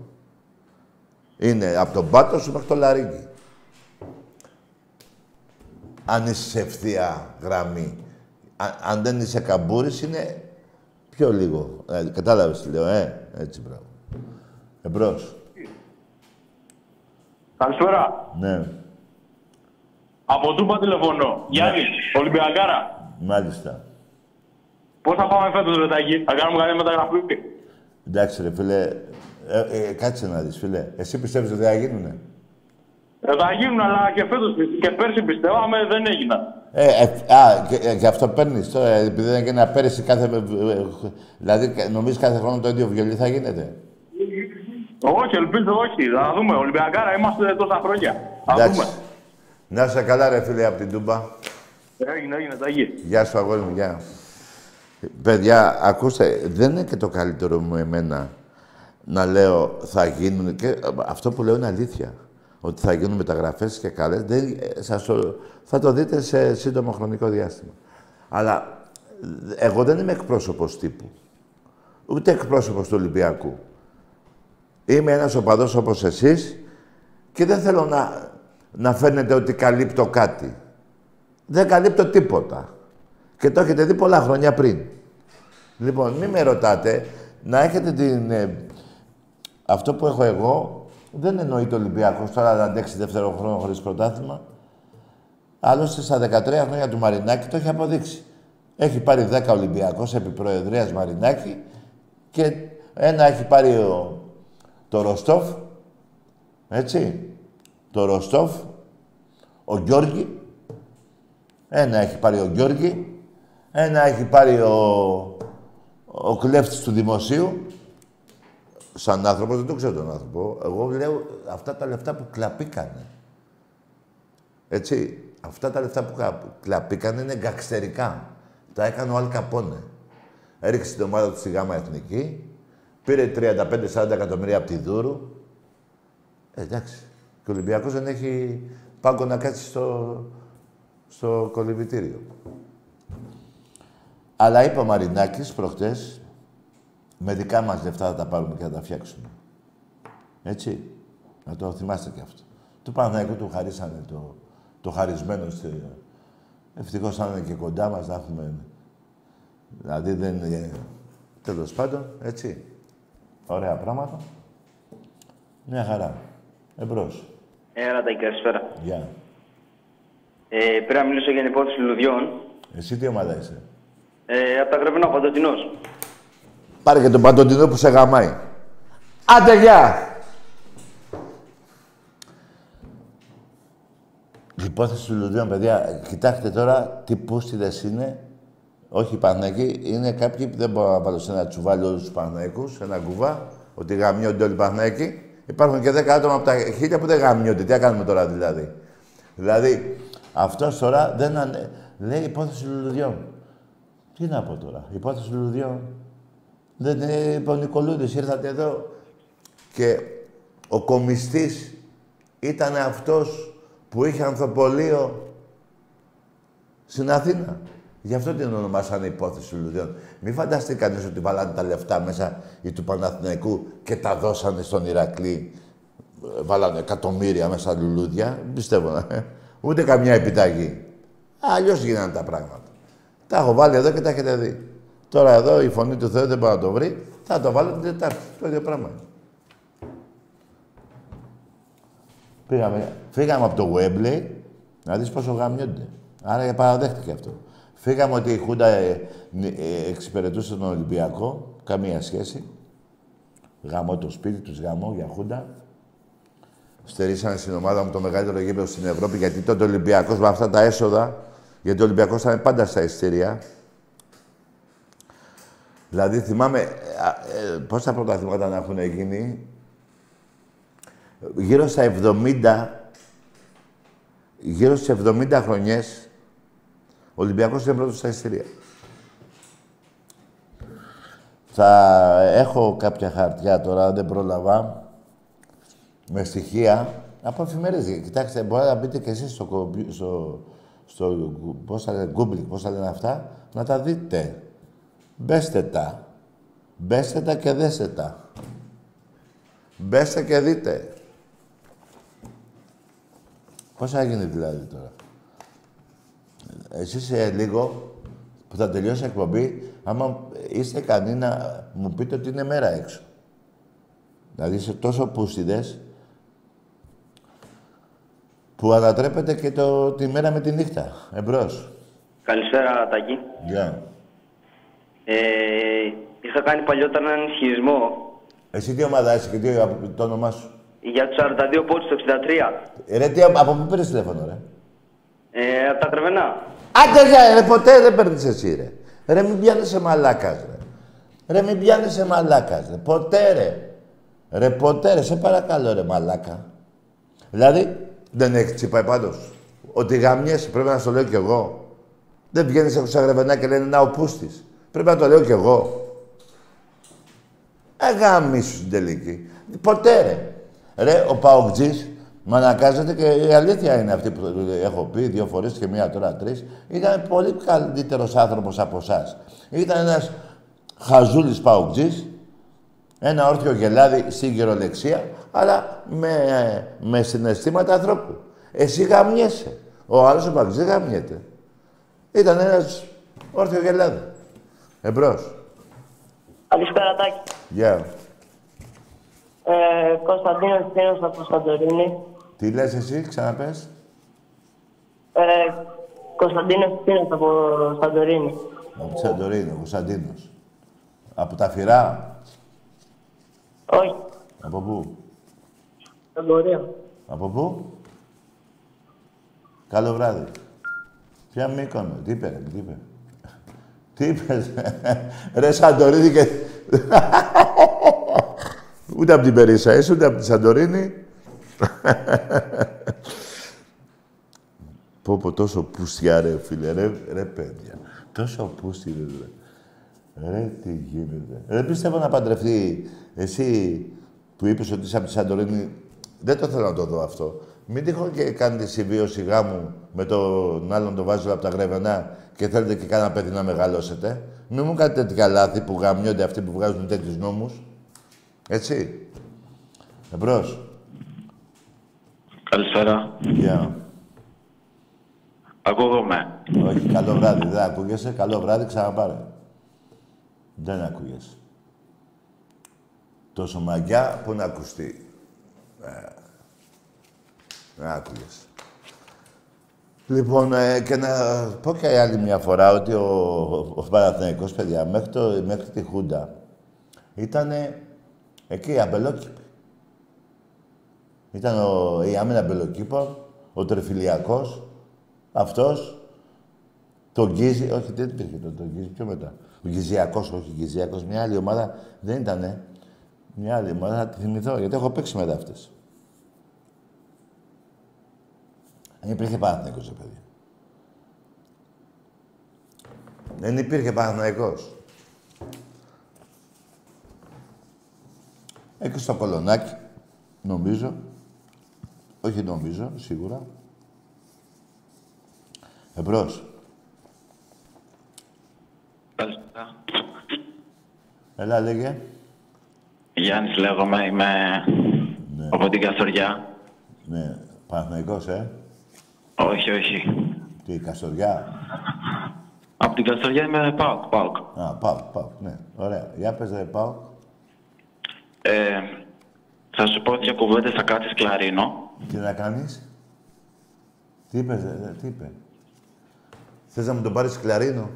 Είναι από τον πάτο σου μέχρι το λαρίκι. Αν είσαι σε ευθεία γραμμή. Α- αν δεν είσαι καμπούρης, είναι πιο λίγο. Ε, κατάλαβες τι λέω, ε; Έτσι, μπράβο. Εμπρός. Καλησπέρα. Ναι, Από Τούμπα τηλεφωνώ. Γιάννης, Ολυμπιακάρα. μάλιστα. Πώς θα πάμε φέτος, Ρετάκη, θα κάνουμε καλή μεταγραφή; Εντάξει, ρε φίλε. Ε, ε, κάτσε να δεις, φίλε. Εσύ πιστεύεις ότι θα γίνουνε; Ε, θα γίνουν, αλλά και φέτος και πέρσι πιστεύαμε δεν έγιναν. Ε, ε, α, και, ε, και αυτό παίρνεις τώρα, επειδή δεν έγινε πέρυσι κάθε. ε, ε, δηλαδή, νομίζεις κάθε χρόνο το ίδιο βιολί θα γίνεται; Όχι, ελπίζω όχι. Θα δούμε. Ολυμπιακάρα είμαστε τόσα χρόνια. Θα Εντάξει. δούμε. Να είσαι καλά, ρε φίλε, από την Τούμπα. Έγινε, έγινε, Τάκη. Γεια σου, αγόρι μου, γεια. Παιδιά, ακούστε, δεν είναι και το καλύτερο μου εμένα να λέω θα γίνουν και αυτό που λέω είναι αλήθεια. Ότι θα γίνουν μεταγραφές και καλές, δεν, ε, σας το- θα το δείτε σε σύντομο χρονικό διάστημα. Αλλά ε, εγώ δεν είμαι εκπρόσωπος τύπου. Ούτε εκπρόσωπος του Ολυμπιακού. Είμαι ένας οπαδός όπως εσείς και δεν θέλω να, να φαίνεται ότι καλύπτω κάτι. Δεν καλύπτω τίποτα. Και το έχετε δει πολλά χρόνια πριν. Λοιπόν, μην με ρωτάτε να έχετε την... ε, αυτό που έχω εγώ δεν εννοεί το Ολυμπιακός τώρα να αντέξει δεύτερο χρόνο χωρίς πρωτάθλημα. Άλλωστε στα 13 χρόνια του Μαρινάκη το έχει αποδείξει. Έχει πάρει 10 Ολυμπιακός επί Προεδρίας Μαρινάκη και ένα έχει πάρει ο, το Ροστόφ, έτσι, το Ροστόφ, ο Γιώργη, ένα έχει πάρει ο Γιώργη, ένα έχει πάρει ο, ο κλέφτης του δημοσίου. Σαν άνθρωπος δεν το ξέρω τον άνθρωπο. Εγώ λέω αυτά τα λεφτά που κλαπήκανε. Έτσι, αυτά τα λεφτά που κα- κλαπήκανε είναι γκαξτερικά. Τα έκανε ο Αλ Καπόνε. Έριξε την ομάδα του στη Γάμα Εθνική, πήρε 35-40 εκατομμύρια από τη Δούρου. Ε, εντάξει. Και ο Ολυμπιακός δεν έχει πάγκο να κάτσει στο, στο κολυμπητήριο. Αλλά είπε ο Μαρινάκης προχτές, με δικά μας λεφτά θα τα πάρουμε και θα τα φτιάξουμε. Έτσι. Να το θυμάστε και αυτό. Του Παναθηναϊκού του χαρίσανε το, το χαρισμένο. Στη... Ευτυχώς θα είναι και κοντά μας να έχουμε... Δηλαδή δεν είναι... Τέλος πάντων, έτσι. Ωραία πράγματα. Μια χαρά. Εμπρός. Έλα, Τάκη, καλησπέρα. Γεια. Ε, πρέπει να μιλήσω για την υπόθεση λουλουδιών. Εσύ τι ομάδα είσαι; Ε, από τα Γρεβένα, ο Παντοτινός. Πάρε και τον Παντοτινό που σε γαμάει. Άντε, γεια! Η υπόθεση του Λουδιών, παιδιά, κοιτάξτε τώρα τι πούστιδες είναι. Όχι οι Παναθηναϊκοί, είναι κάποιοι που δεν μπορώ να βάλω σε ένα τσουβάλι όλους τους Παναθηναϊκούς, σε ένα κουβά, ότι γαμιώνται όλοι οι Παναθηναϊκοί. Υπάρχουν και 10 άτομα από τα χίλια που δεν γαμιώνται. Τι να κάνουμε τώρα δηλαδή; Δηλαδή, αυτός τώρα δεν ανε... λέει υπόθεση λουλουδιών. Τι να πω τώρα, υπόθεση λουλουδιών. Δεν ε, είπε ο Νικολούδης, ήρθατε εδώ και ο κομιστής ήταν αυτός που είχε ανθοπολείο στην Αθήνα. Γι' αυτό την ονομάσανε υπόθεση λουλουδιών. Μην φανταστεί κανείς ότι βάλανε τα λεφτά μέσα οι του Παναθηναϊκού και τα δώσανε στον Ηρακλή. Ε, Βάλανε εκατομμύρια μέσα λουλούδια. Δεν πιστεύω. ε. Ούτε καμιά επιταγή. Αλλιώς γίνανε τα πράγματα. Τα έχω βάλει εδώ και τα έχετε δει. Τώρα εδώ η φωνή του Θεού δεν μπορεί να το βρει. Θα το βάλω την Τετάρτη. Το ίδιο πράγμα. είναι. Πήγαμε, φύγαμε από το Wembley να δεις πόσο γαμιόνται. Άρα παραδέχτηκε αυτό. Φύγαμε ότι η Χούντα ε, νι- ε, εξυπηρετούσε τον Ολυμπιακό. Καμία σχέση. Γαμώ το σπίτι τους, γαμώ για Χούντα. Στερήσανε στην ομάδα μου το μεγαλύτερο γήπεδο στην Ευρώπη γιατί τότε ο Ολυμπιακός με αυτά τα έσοδα, γιατί ο Ολυμπιακός ήταν πάντα στα ειστήρια. Δηλαδή θυμάμαι, ε, ε, πόσα πρωταθλήματα να έχουν γίνει, γύρω στα 70, γύρω στις 70 χρονιές, ο Ολυμπιακός είναι πρώτος στα ειστήρια. Θα έχω κάποια χαρτιά τώρα, δεν πρόλαβα, με στοιχεία από εφημερίδες. Κοιτάξτε, μπορείτε να μπείτε και εσείς στο, κομπι- στο, στο πώς θα λένε, Google, πώς θα λένε αυτά, να τα δείτε. Μπέστε τα. Μπέστε τα και δέστε τα. Μπέστε και δείτε. Πώς θα γίνει δηλαδή τώρα; Εσείς ε, λίγο που θα τελειώσει η εκπομπή, άμα είστε ικανοί να μου πείτε ότι είναι μέρα έξω. Δηλαδή είσαι τόσο πούστιδες που ανατρέπετε και το, τη μέρα με τη νύχτα. Εμπρός. Καλησπέρα, Τάκη. Γεια. Ε, είχα κάνει παλιότερα έναν ισχυρισμό Εσύ τι ομάδα είσαι και τι το όνομά σου; για τους 42 πόντους το 63. Ε, Ρε, τι, από πού πήρες τηλέφωνο, ρε; Ε, από τα κρεβενά. Άντε, για, ρε, ποτέ δεν παίρνεις εσύ, ρε. Ρε, μην πιάνεσαι μαλάκας, ρε. Ρε, μην πιάνεσαι μαλάκας, ρε. Ποτέ, ρε. Ρε, ποτέ, ρε. Σε παρακαλώ, ρε, μαλάκα. Δηλαδή, δεν έχεις τσίπα πάντως. Ότι γαμιέσαι, πρέπει να στο λέω κι εγώ. Δεν βγαίνεις από στα γρεβενά και λένε να ο πούστης. Πρέπει να το λέω κι εγώ. Ε, γαμίσου στην τελική. Ποτέ, ρε. Ρε, ο Παοκτζής με αναγκάζεται και η αλήθεια είναι αυτή που έχω πει δύο φορές και μία τώρα τρεις. Ήταν πολύ καλύτερος άνθρωπος από εσάς. Ήταν ένας χαζούλης Παοκτζής, ένα όρθιο γελάδι στην γερολεξία, αλλά με, με συναισθήματα ανθρώπου. Εσύ γαμιέσαι. Ο άλλος ο Παοκτζής δεν γαμιέται. Ήταν ένας όρθιο γελάδι. Εμπρός. Καλησπέρα, Τάκη. Γεια. Ε, Κωνσταντίνος Τίνος από Σαντορίνη. Τι λες εσύ, ξαναπες. Ε, Κωνσταντίνος Τίνος από Σαντορίνη. Από τη Σαντορίνη, ο Κωνσταντίνος. Από τα Φυρά. Όχι, Από πού; Σαντορίνη. Από πού; Καλό βράδυ. Ποια Μύκονο. Τι είπε, ρε, τι είπε; Τι είπες. ρε Σαντορίνη και... ούτε από την Περίσσα είσαι, ούτε από τη Σαντορίνη. πω πω τόσο πούστια ρε φίλε, ρε, ρε παιδιά. Τόσο πούστη ρε. Ρε τι γίνεται. Δεν πιστεύω να παντρευτεί εσύ που είπες ότι είσαι από τη Σαντορίνη. Δεν το θέλω να το δω αυτό. Μην τυχόν και κάνετε συμβίωση γάμου με τον άλλον τον βάζω από τα γρεβενά και θέλετε και κάνα παιδί να μεγαλώσετε. Μην μου κάνετε τέτοια λάθη που γαμιώνται αυτοί που βγάζουν τέτοιους νόμους. Έτσι. Εμπρός. Καλησπέρα. Γεια. Ακούγομαι. Όχι, καλό βράδυ. Δεν ακούγεσαι. Καλό βράδυ, ξαναπάρε. Δεν ακούγεσαι. Τόσο μαγιά που να ακουστεί. Ε, Δεν άκουγες. Λοιπόν, ε, και να πω και άλλη μια φορά ότι ο, ο Παναθηναϊκός, παιδιά, μέχρι, το, μέχρι τη Χούντα ήταν εκεί, αμπελόκηπη. Ήταν ο, η άμυνα αμπελοκήπων, ο Τρεφιλιακός, αυτός, το Γκίζι, όχι δεν υπήρχε το, το Γκίζι, πιο μετά. Ο Γκυζιακός, όχι Γκυζιακός, μια άλλη ομάδα δεν ήτανε. Μια άλλη ομάδα, θα τη θυμηθώ, γιατί έχω παίξει μετά αυτές. Δεν υπήρχε Παναθηναϊκός, ρε παιδί. Δεν υπήρχε Παναθηναϊκός. Εκεί στο κολονάκι, νομίζω. Όχι νομίζω, σίγουρα. Εμπρός. Καλησπέρα. Έλα, λέγε. Γιάννης λέγομαι, είμαι από την Καστοριά. Ναι, Παναθηναϊκός, ε. Όχι, όχι. Τι, Καστοριά; Από την Καστοριά είμαι ΠΑΟΚ, ΠΑΟΚ. Α, πάω, πάω, ναι. Ωραία. Για πες, ρε, πάω. Ε, θα σου πω δύο κουβέντες, θα κάτσεις κλαρίνο. Τι να κάνεις; Τι είπες, ρε, τι είπε; Θες να μου τον πάρεις κλαρίνο;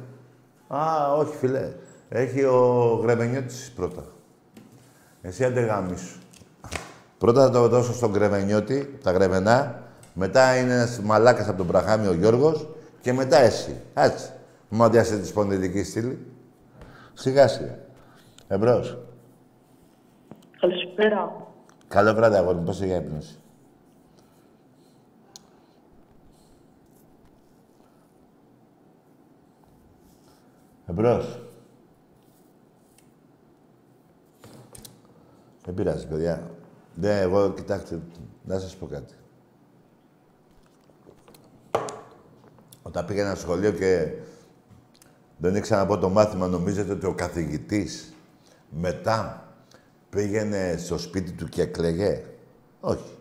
Α, όχι, φιλέ. Έχει ο Γρεβενιώτης πρώτα. Εσύ άντε γάμισου. Πρώτα θα το δώσω στον Γκρεβενιώτη, τα Γρεβενά. Μετά είναι ένας μαλάκας από τον Πραχάμι, ο Γιώργος. Και μετά εσύ. Έτσι. Μου αδειάσε της σπονδυλική στήλη. Σιγά σιγά. Εμπρός. Καλησπέρα. Καλό βράδυ, αγόρι μου. Πώς για ύπνωση. Εμπρός. Δεν πειράζει, παιδιά. Ναι, εγώ, κοιτάξτε, να σας πω κάτι. Όταν πήγαινα στο σχολείο και δεν ήξερα να πω το μάθημα, νομίζετε ότι ο καθηγητής μετά πήγαινε στο σπίτι του και έκλαιγε. Όχι.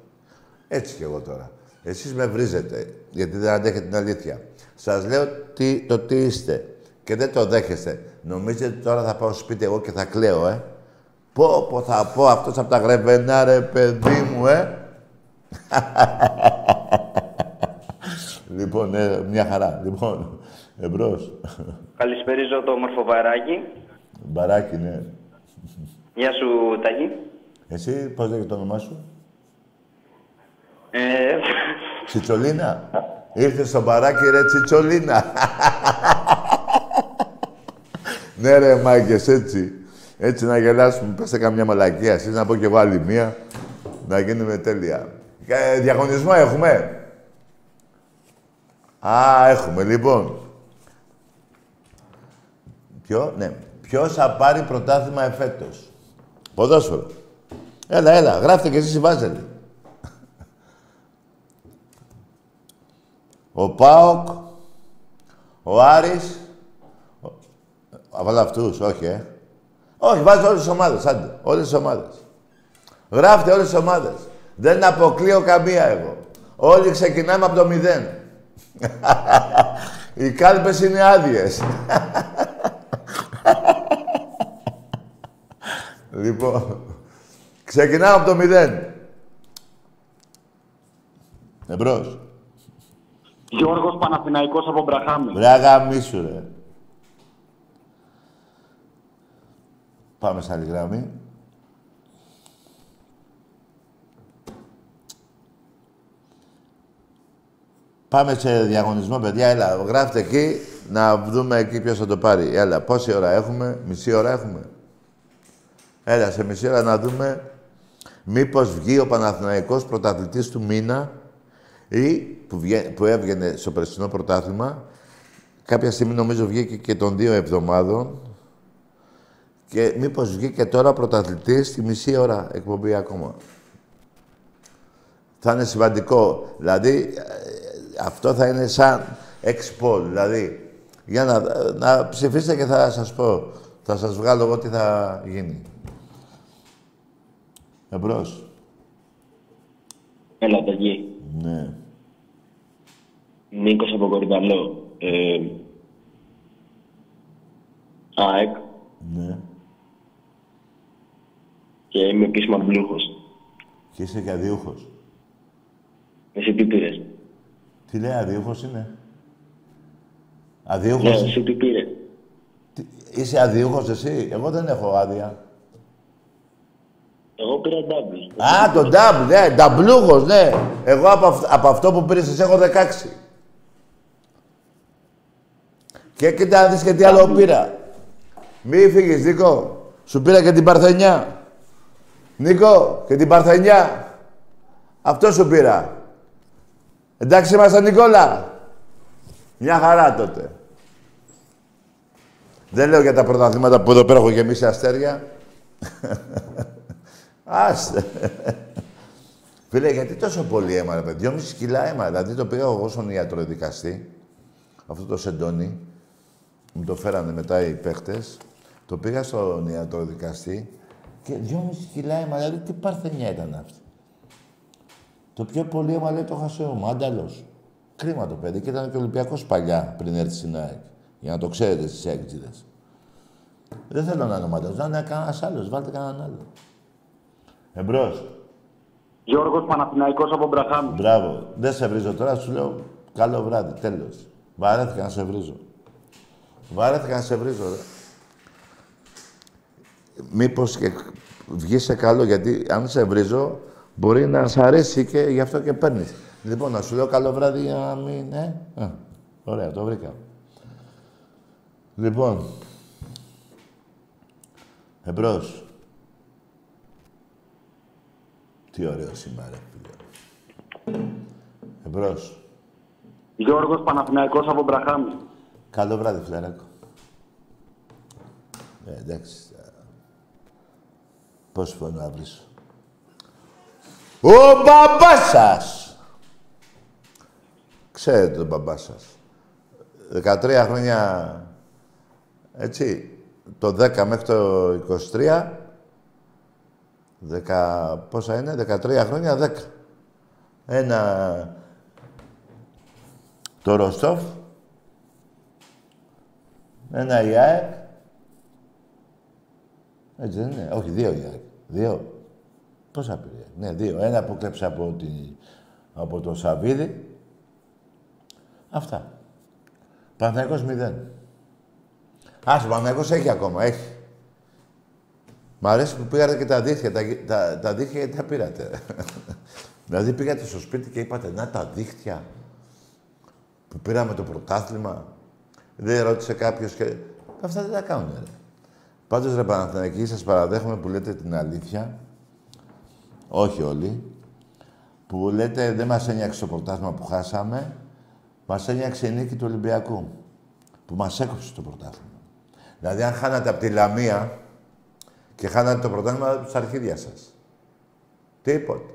Έτσι κι εγώ τώρα. Εσείς με βρίζετε, γιατί δεν αντέχετε την αλήθεια. Σας λέω τι, το τι είστε και δεν το δέχεστε. Νομίζετε ότι τώρα θα πάω στο σπίτι εγώ και θα κλαίω, ε; Πω, πω, θα πω αυτός από τα γρεβενά, ρε παιδί μου, ε; (laughs) λοιπόν, ε, μια χαρά. Λοιπόν, εμπρός. Καλησπέριζω το όμορφο βαράκι. Μπαράκι, ναι. Γεια σου, Τάκη. Εσύ, πώς λέγεται το όνομά σου; Ε, Τσιτσολίνα. Ήρθες στο μπαράκι, ρε Τσιτσολίνα. ναι, ρε μάγκες, έτσι. Έτσι να γελάσουμε. Πέστε καμιά μαλακία. Εσείς να πω και εγώ άλλη μία. Να γίνουμε τέλεια. Ε, διαγωνισμό έχουμε. Α, έχουμε, λοιπόν. Ποιο, ναι. Ποιος θα πάρει πρωτάθλημα εφέτος; Ποδόσφαιρο. Έλα, έλα. Γράφτε και εσείς οι Βάζελοι. Ο ΠΑΟΚ, ο Άρης, ο... Α, βάλω αυτούς, όχι, ε. Όχι, βάζω όλες τις ομάδες, άντε. Όλες τις ομάδες. Γράφτε όλες τις ομάδες. Δεν αποκλείω καμία εγώ. Όλοι ξεκινάμε από το μηδέν. Οι κάλπες είναι άδειες. λοιπόν, ξεκινάμε από το μηδέν. Εμπρός. Γιώργος Παναθηναϊκός από Μπραχάμι. Ρε αγαμίσου, ρε. Πάμε σε άλλη γραμμή. Πάμε σε διαγωνισμό, παιδιά. Έλα, γράφτε εκεί, να δούμε εκεί ποιος θα το πάρει. Έλα, πόση ώρα έχουμε, μισή ώρα έχουμε; Έλα, σε μισή ώρα να δούμε μήπως βγει ο Παναθηναϊκός πρωταθλητής του μήνα ή που, βγα... που έβγαινε στο περσινό πρωτάθλημα. Κάποια στιγμή νομίζω βγήκε και των δύο εβδομάδων. Και μήπως βγήκε τώρα πρωταθλητής στη μισή ώρα εκπομπή ακόμα. Θα είναι σημαντικό. Δηλαδή, ε, αυτό θα είναι σαν εξπόλ. Δηλαδή, για να, να ψηφίσετε και θα σας πω. Θα σας βγάλω εγώ τι θα γίνει. Εμπρός. Έλα, Ταγί. Ναι. Νίκος από Κορυδαλό. Ε, ΑΕΚ Ναι. και είμαι επίσημα μπλούχος. Και είσαι και αδιούχος. Εσύ τι πήρες; Τι λέει, αδιούχος είναι; Ναι, Αδιούχος. εσύ τι πήρες. Τι- Είσαι αδιούχος εσύ; Εγώ δεν έχω άδεια. Εγώ πήρα double. Α, τον νταμπ, ναι, νταμπλούχος, ναι. Εγώ από, αυ- από αυτό που πήρες εσύ έχω 16. Και κοίτα να δεις και τι άλλο πήρα. Μη φύγεις, Νίκο. Σου πήρα και την Παρθενιά. Νίκο, και την Παρθενιά. Αυτό σου πήρα. Εντάξει είμαστε, Νικόλα. Μια χαρά τότε. Δεν λέω για τα πρωταθλήματα που εδώ πέρα έχω γεμίσει αστέρια. (laughs) Άστε. Φίλε, γιατί τόσο πολύ αίμα, ρε παιδί. Δυόμιση κιλά αίμα. Δηλαδή το πήγα εγώ στον ιατροδικαστή. Αυτό το σεντόνι. Μου το φέρανε μετά οι παίχτες. Το πήγα στον ιατροδικαστή και δυόμιση κιλά αίμα. Δηλαδή τι παρθενιά ήταν αυτή. Το πιο πολύ αίμα λέει το χασέ ο Μάνταλος. Κρίμα το παιδί. Και ήταν και Ολυμπιακός παλιά πριν έρθει στην ΑΕΚ. Για να το ξέρετε στις έκτζιδες. Δεν θέλω να είναι ο Μάνταλος. Να είναι κανένας άλλος. Βάλτε κανέναν άλλο. Εμπρός. Γιώργος Παναθηναϊκός από Μπραχάμι. Μπράβο. Δεν σε βρίζω τώρα, σου λέω καλό βράδυ. Τέλος. Βαρέθηκα να σε βρίζω. Βαρέθηκα να σε βρίζω, ρε. Μήπως και βγει σε καλό, γιατί αν σε βρίζω, μπορεί να σ' αρέσει και γι' αυτό και παίρνεις. Λοιπόν, να σου λέω καλό βράδυ για να μην... Ε; Α, ωραία, το βρήκα. Λοιπόν. Εμπρός. Τι ωραίο σήμερα, ρε φίλε. Εμπρός. Γιώργος Παναθηναϊκός από Μπραχάμι. Καλό βράδυ, φιλαράκο. Ε, εντάξει. ε, Πώς μπορώ να βρίσω. Ο μπαμπάς σας! Ξέρετε τον μπαμπά σας. 13 χρόνια, έτσι, το 10 μέχρι το 23, 10, πόσα είναι, 13 χρόνια, 10. Ένα το Ροστόφ, ένα η ΑΕΚ. Έτσι δεν είναι. Όχι, δύο η ΑΕΚ. Δύο. Πόσα πήρε. Ναι, δύο. Ένα που κλέψε από, τη, από το Σαββίδι. Αυτά. Παναθηναϊκός μηδέν. Ας, ο Παναθηναϊκός έχει ακόμα, έχει. Μ' αρέσει που πήγατε και τα δίχτυα. Τα, τα, τα δίχτυα γιατί τα πήρατε. (laughs) δηλαδή πήγατε στο σπίτι και είπατε, να τα δίχτυα που πήραμε το πρωτάθλημα. Δεν ρώτησε κάποιος και. Αυτά δεν τα κάνουν, ρε. Πάντως, ρε Παναθηναϊκοί, σας παραδέχομαι που λέτε την αλήθεια. Όχι όλοι. Που λέτε δεν μας ένιωξε το πρωτάθλημα που χάσαμε. Μας ένιωξε η νίκη του Ολυμπιακού. Που μας έκοψε το πρωτάθλημα. Δηλαδή, αν χάνατε από τη Λαμία και χάνατε το πρωτάθλημα στα αρχίδια σας. Τίποτα.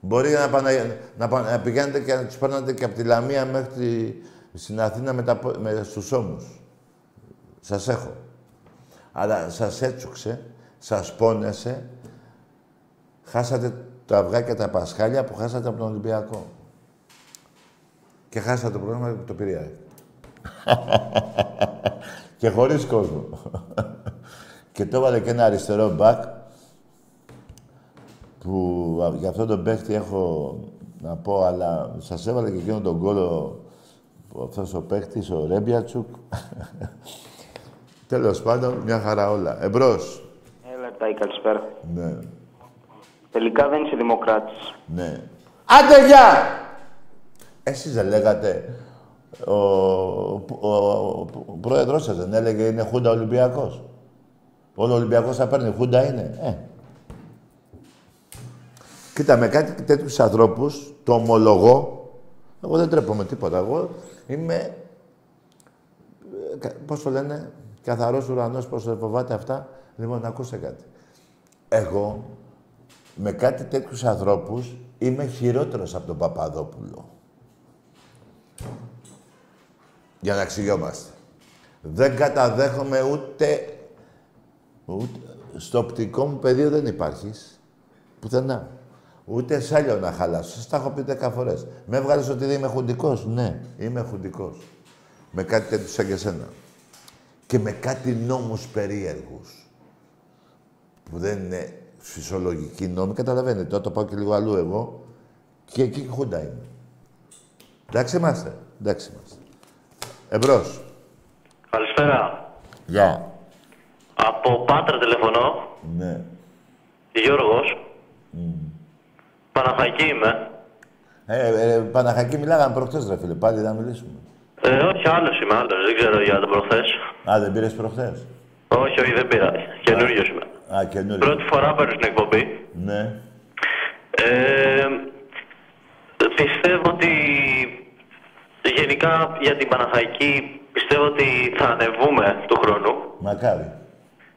Μπορεί να, πάνε, να, πάνε, να πηγαίνετε και να τους παίρνετε και από τη Λαμία μέχρι τη, στην Αθήνα με, τα, με στους ώμους. Σας έχω. Αλλά σας έτσουξε, σας πόνεσε, χάσατε τα αυγά και τα πασχάλια που χάσατε από τον Ολυμπιακό. Και χάσατε το πρόγραμμα που το πήρε. (laughs) και χωρίς κόσμο. (laughs) και το έβαλε και ένα αριστερό μπακ που για αυτόν τον παίχτη έχω να πω, αλλά σας έβαλε και εκείνο τον κόλο αυτός ο παίχτης, ο Ρέμπιατσουκ. (laughs) Τέλος πάντων, μια χαρά όλα. Εμπρός. Έλα, Τάι, καλησπέρα. Ναι. Τελικά δεν είσαι δημοκράτης. Ναι. Άντε, γεια! Εσείς δεν λέγατε, ο, ο, ο, ο πρόεδρος σας δεν έλεγε είναι Χούντα Ολυμπιακός. Όλο ο Ολυμπιακός θα παίρνει, Χούντα είναι. Ε. Κοίτα, με κάτι τέτοιους ανθρώπους, το ομολογώ, εγώ δεν τρέπομαι τίποτα. Εγώ είμαι, ε, πώς το λένε, καθαρός ουρανός, πώς το φοβάται αυτά. Λοιπόν, ακούστε κάτι. Εγώ, με κάτι τέτοιους ανθρώπους, είμαι χειρότερος από τον Παπαδόπουλο. Για να εξηγιόμαστε. Δεν καταδέχομαι ούτε, ούτε... Στο οπτικό μου πεδίο δεν υπάρχεις. Πουθενά. Ούτε σάλιο να χαλάσω. Σας τα έχω πει δέκα φορές. Με έβγαλες ότι δεν είμαι χουντικός; Ναι, είμαι χουντικός. Με κάτι τέτοιο σαν και σένα. Και με κάτι νόμους περίεργους. Που δεν είναι φυσιολογικοί νόμοι. Καταλαβαίνετε. Τώρα το πάω και λίγο αλλού εγώ. Και εκεί χούντα είμαι. Εντάξει είμαστε. Εντάξει είμαστε. Εμπρός. Καλησπέρα. Γεια. Από Πάτρα τηλεφωνώ. Ναι. Γιώργος. Παναχαϊκή είμαι. Ε, ε, Παναχακή μιλάγαμε προχτές, ρε φίλε. Πάλι να μιλήσουμε. Ε, όχι, άλλος είμαι, άλλος. Δεν ξέρω για τον προχθές. Α, δεν πήρες προχτές. Όχι, όχι, δεν πήρα. Καινούριο είμαι. Α, καινούριο. Πρώτη φορά παίρνω στην εκπομπή. Ναι. Ε, πιστεύω ότι γενικά για την Παναχαϊκή πιστεύω ότι θα ανεβούμε του χρόνου. Μακάρι.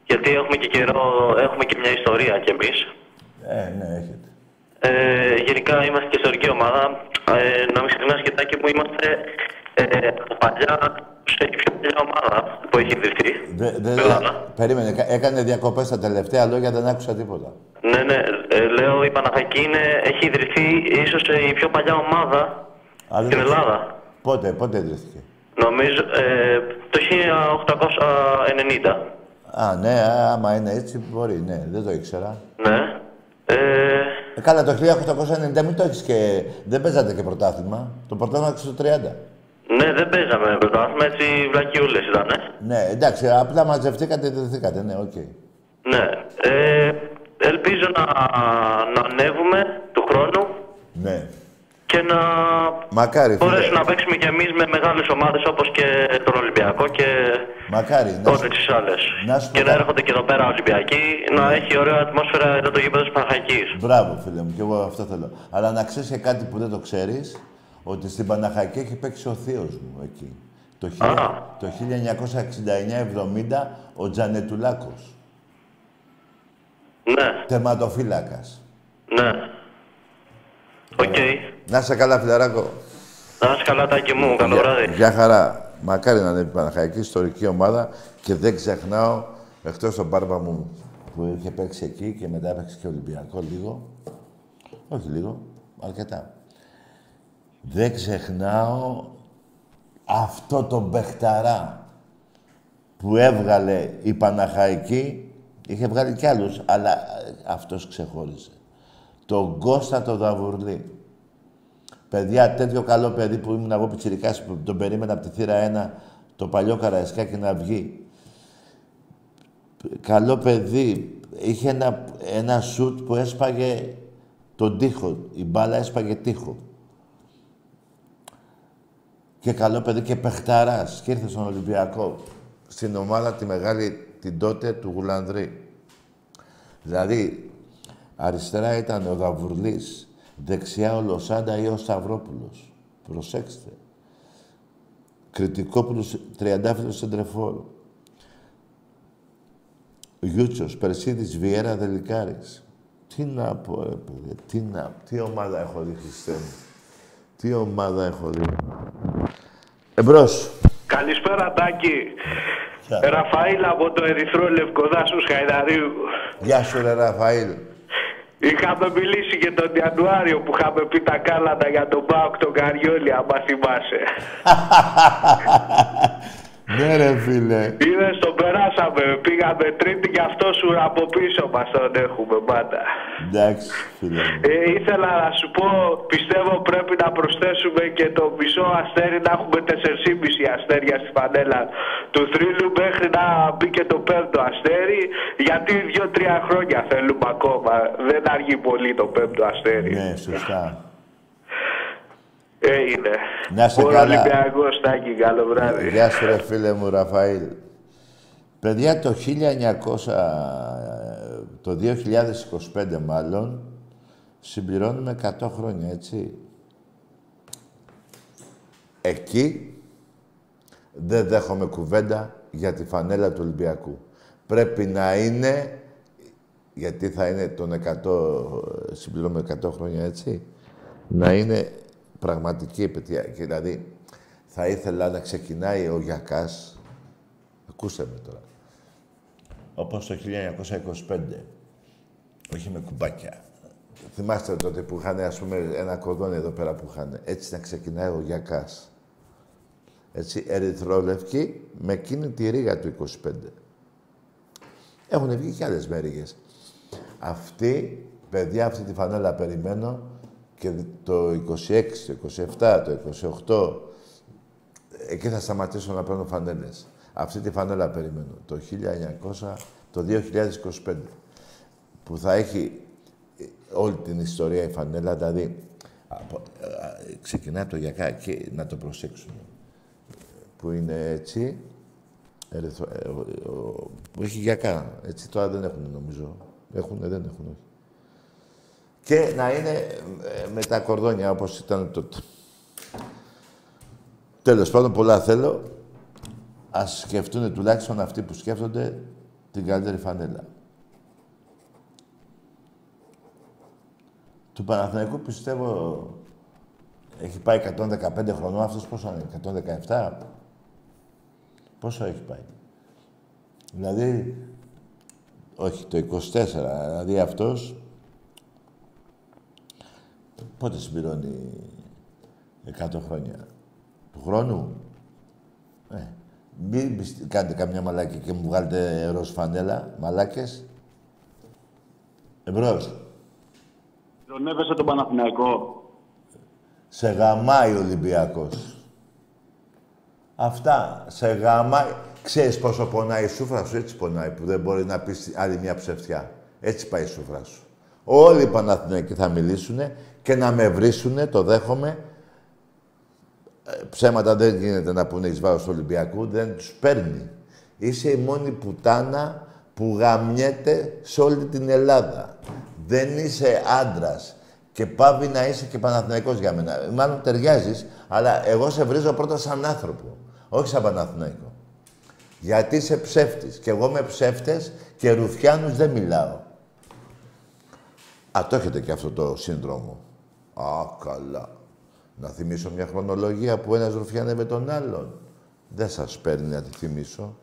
Γιατί έχουμε και καιρό, έχουμε και μια ιστορία κι εμείς. Ε, ναι, έχετε. Ε, γενικά είμαστε και ιστορική ομάδα. Ε, να μην ξεχνάς και τάκι μου, είμαστε ε, από παλιά, σε πιο παλιά ομάδα που έχει ιδρυθεί. Δε, δε, στην Ελλάδα. περίμενε, κα- έκανε διακοπές τα τελευταία λόγια, δεν άκουσα τίποτα. Ναι, ναι, ε, λέω η Παναχαϊκή είναι, έχει ιδρυθεί ίσως η πιο παλιά ομάδα Α, δεν στην το Ελλάδα. ξέρω. Πότε, πότε ιδρύθηκε; Νομίζω ε, το 1890. Α, ναι, α, άμα είναι έτσι μπορεί, ναι, δεν το ήξερα. Ναι. Ε, Ε, καλά, το 1890 μην το έχεις και... Δεν παίζατε και πρωτάθλημα. Το πρωτάθλημα έξω στο 30. Ναι, δεν παίζαμε πρωτάθλημα, έτσι βλακιούλες ήταν. Ναι, εντάξει, απλά μαζευτήκατε, ιδρυθήκατε, ναι, οκ. Ναι. Ε, ελπίζω να, να ανέβουμε του χρόνου Ναι. και να Μακάρι, φίλε. μπορέσουμε να παίξουμε κι εμείς με μεγάλες ομάδες όπως και τον Ολυμπιακό και Μακάρι. Να όλες σου... τις άλλες. να σου πω Και να κάτι. έρχονται και εδώ πέρα Ολυμπιακοί, να έχει ωραία ατμόσφαιρα εδώ το γήπεδο της Παναχαϊκής. Μπράβο, φίλε μου, και εγώ αυτό θέλω. Αλλά να ξέρεις και κάτι που δεν το ξέρεις, ότι στην Παναχαϊκή έχει παίξει ο θείος μου εκεί. Το, χίλια- Α. το 1969-70 ο Τζανετουλάκος. Ναι, Τερματοφύλακας. ναι. Οκ. Να είσαι καλά, φιλαράκο. Να είσαι καλά, Τάκη μου. Καλό Γεια- βράδυ. Γεια χαρά. Μακάρι να είναι η Παναχαϊκή ιστορική ομάδα και δεν ξεχνάω, εκτός τον μπάρμπα μου που είχε παίξει εκεί και μετά έπαιξε και Ολυμπιακό λίγο. Όχι λίγο, αρκετά. Δεν ξεχνάω αυτό το μπεχταρά που έβγαλε η Παναχαϊκή, είχε βγάλει κι άλλους, αλλά ε, αυτός ξεχώρισε. Τον Κώστα το Δαβουρλή. Παιδιά, τέτοιο καλό παιδί που ήμουν εγώ πιτσιρικάς, που τον περίμενα από τη θύρα 1, το παλιό Καραϊσκάκι να βγει. Καλό παιδί. Είχε ένα, ένα σουτ που έσπαγε τον τοίχο. Η μπάλα έσπαγε τοίχο. Και καλό παιδί και παιχταράς. Και ήρθες στον Ολυμπιακό. Στην ομάδα τη μεγάλη, την τότε, του Γουλανδρή. Δηλαδή, αριστερά ήταν ο Δαβουρλής, δεξιά ο Λοσάντα ή ο Σταυρόπουλος. Προσέξτε. Κριτικόπουλος, τριαντάφυλλος Σεντρεφόρ. Γιούτσος, Περσίδης, Βιέρα, Δελικάρης. Τι να πω, ρε παιδιά, τι να... Τι ομάδα έχω δει, Χριστέ μου. Τι ομάδα έχω δει. Εμπρός. Καλησπέρα, Τάκη. Γεια. Ραφαήλ από το Ερυθρό Λευκοδάσους Χαϊδαρίου. Γεια σου, ρε Ραφαήλ. Είχαμε μιλήσει και τον Ιανουάριο που είχαμε πει τα κάλατα για τον Πάοκ τον Καριόλη, άμα θυμάσαι. (laughs) ναι, ρε φίλε. Είδες, τον περάσαμε. Πήγαμε τρίτη και αυτό σου από πίσω μας τον έχουμε πάντα. Εντάξει, φίλε μου. Ε, ήθελα να σου πω, πιστεύω πρέπει να προσθέσουμε και το μισό αστέρι να έχουμε 4,5 αστέρια στη φανέλα του θρύλου μέχρι να μπει και το πέμπτο αστέρι γιατί δύο-τρία χρόνια θέλουμε ακόμα. Δεν αργεί πολύ το πέμπτο αστέρι. Ναι, σωστά. Έγινε. Να είσαι Μόνο καλά. Ολυμπιακός, Τάκη, καλό βράδυ. Γεια σου, ρε φίλε μου, Ραφαήλ. Παιδιά, το 1900, το 2025 μάλλον, συμπληρώνουμε 100 χρόνια, έτσι. Εκεί δεν δέχομαι κουβέντα για τη φανέλα του Ολυμπιακού. Πρέπει να είναι, γιατί θα είναι τον 100, συμπληρώνουμε 100 χρόνια, έτσι, να είναι πραγματική επαιτία. Και δηλαδή, θα ήθελα να ξεκινάει ο Γιακάς, ακούστε με τώρα, όπως το 1925, όχι με κουμπάκια. Θυμάστε τότε που είχαν, ας πούμε, ένα κοδόνι εδώ πέρα που είχαν. Έτσι να ξεκινάει ο Γιακάς. Έτσι, ερυθρόλευκη, με εκείνη τη ρίγα του 25. Έχουν βγει και άλλες μέρηγες. Αυτή, παιδιά, αυτή τη φανέλα περιμένω και το 26, το 27, το 28, εκεί θα σταματήσω να παίρνω φανέλες. Αυτή τη φανέλα περιμένω. Το 1900, το 2025, που θα έχει ε, όλη την ιστορία η φανέλα, δηλαδή από, ε, ξεκινάει το γιακά και να το προσέξουμε. Που είναι έτσι, ερυθρο, ε, ο- ο- που έχει γιακά. Έτσι τώρα δεν έχουν νομίζω. Έχουνε, δεν έχουν. όχι. Και να είναι ε, με τα κορδόνια όπως ήταν τότε. Τέλος πάντων, πολλά θέλω. Ας σκεφτούν τουλάχιστον αυτοί που σκέφτονται την καλύτερη φανέλα. Του Παναθηναϊκού πιστεύω έχει πάει 115 χρονών. Αυτός πόσο είναι, 117. Πόσο έχει πάει; Δηλαδή, όχι, το 24. Δηλαδή αυτός πότε συμπληρώνει 100 χρόνια; Του χρόνου; Ε, μην πισ- κάνετε καμιά μαλάκια και μου βγάλετε ροζ φανέλα, μαλάκες. Εμπρός. Ρονεύεσαι τον Παναθηναϊκό. Σε γαμάει ο Ολυμπιακός. Αυτά. Σε γαμάει. Ξέρεις πόσο πονάει η σούφρα σου, έτσι πονάει, που δεν μπορεί να πεις άλλη μια ψευτιά. Έτσι πάει η σούφρα σου. Όλοι οι Παναθηναϊκοί θα μιλήσουν και να με βρίσουνε, το δέχομαι. Ε, Ψέματα δεν γίνεται να πούνε εις βάρος του Ολυμπιακού, δεν τους παίρνει. Είσαι η μόνη πουτάνα που γαμιέται σε όλη την Ελλάδα. Δεν είσαι άντρας και πάβει να είσαι και Παναθηναϊκός για μένα. Μάλλον ταιριάζεις, αλλά εγώ σε βρίζω πρώτα σαν άνθρωπο, όχι σαν Παναθηναϊκό. Γιατί είσαι ψεύτης και εγώ με ψεύτες και ρουφιάνους δεν μιλάω. Α, το έχετε και αυτό το σύνδρομο. Α, καλά. Να θυμίσω μια χρονολογία που ένας ρουφιάνευε τον άλλον. Δεν σας παίρνει να τη θυμίσω.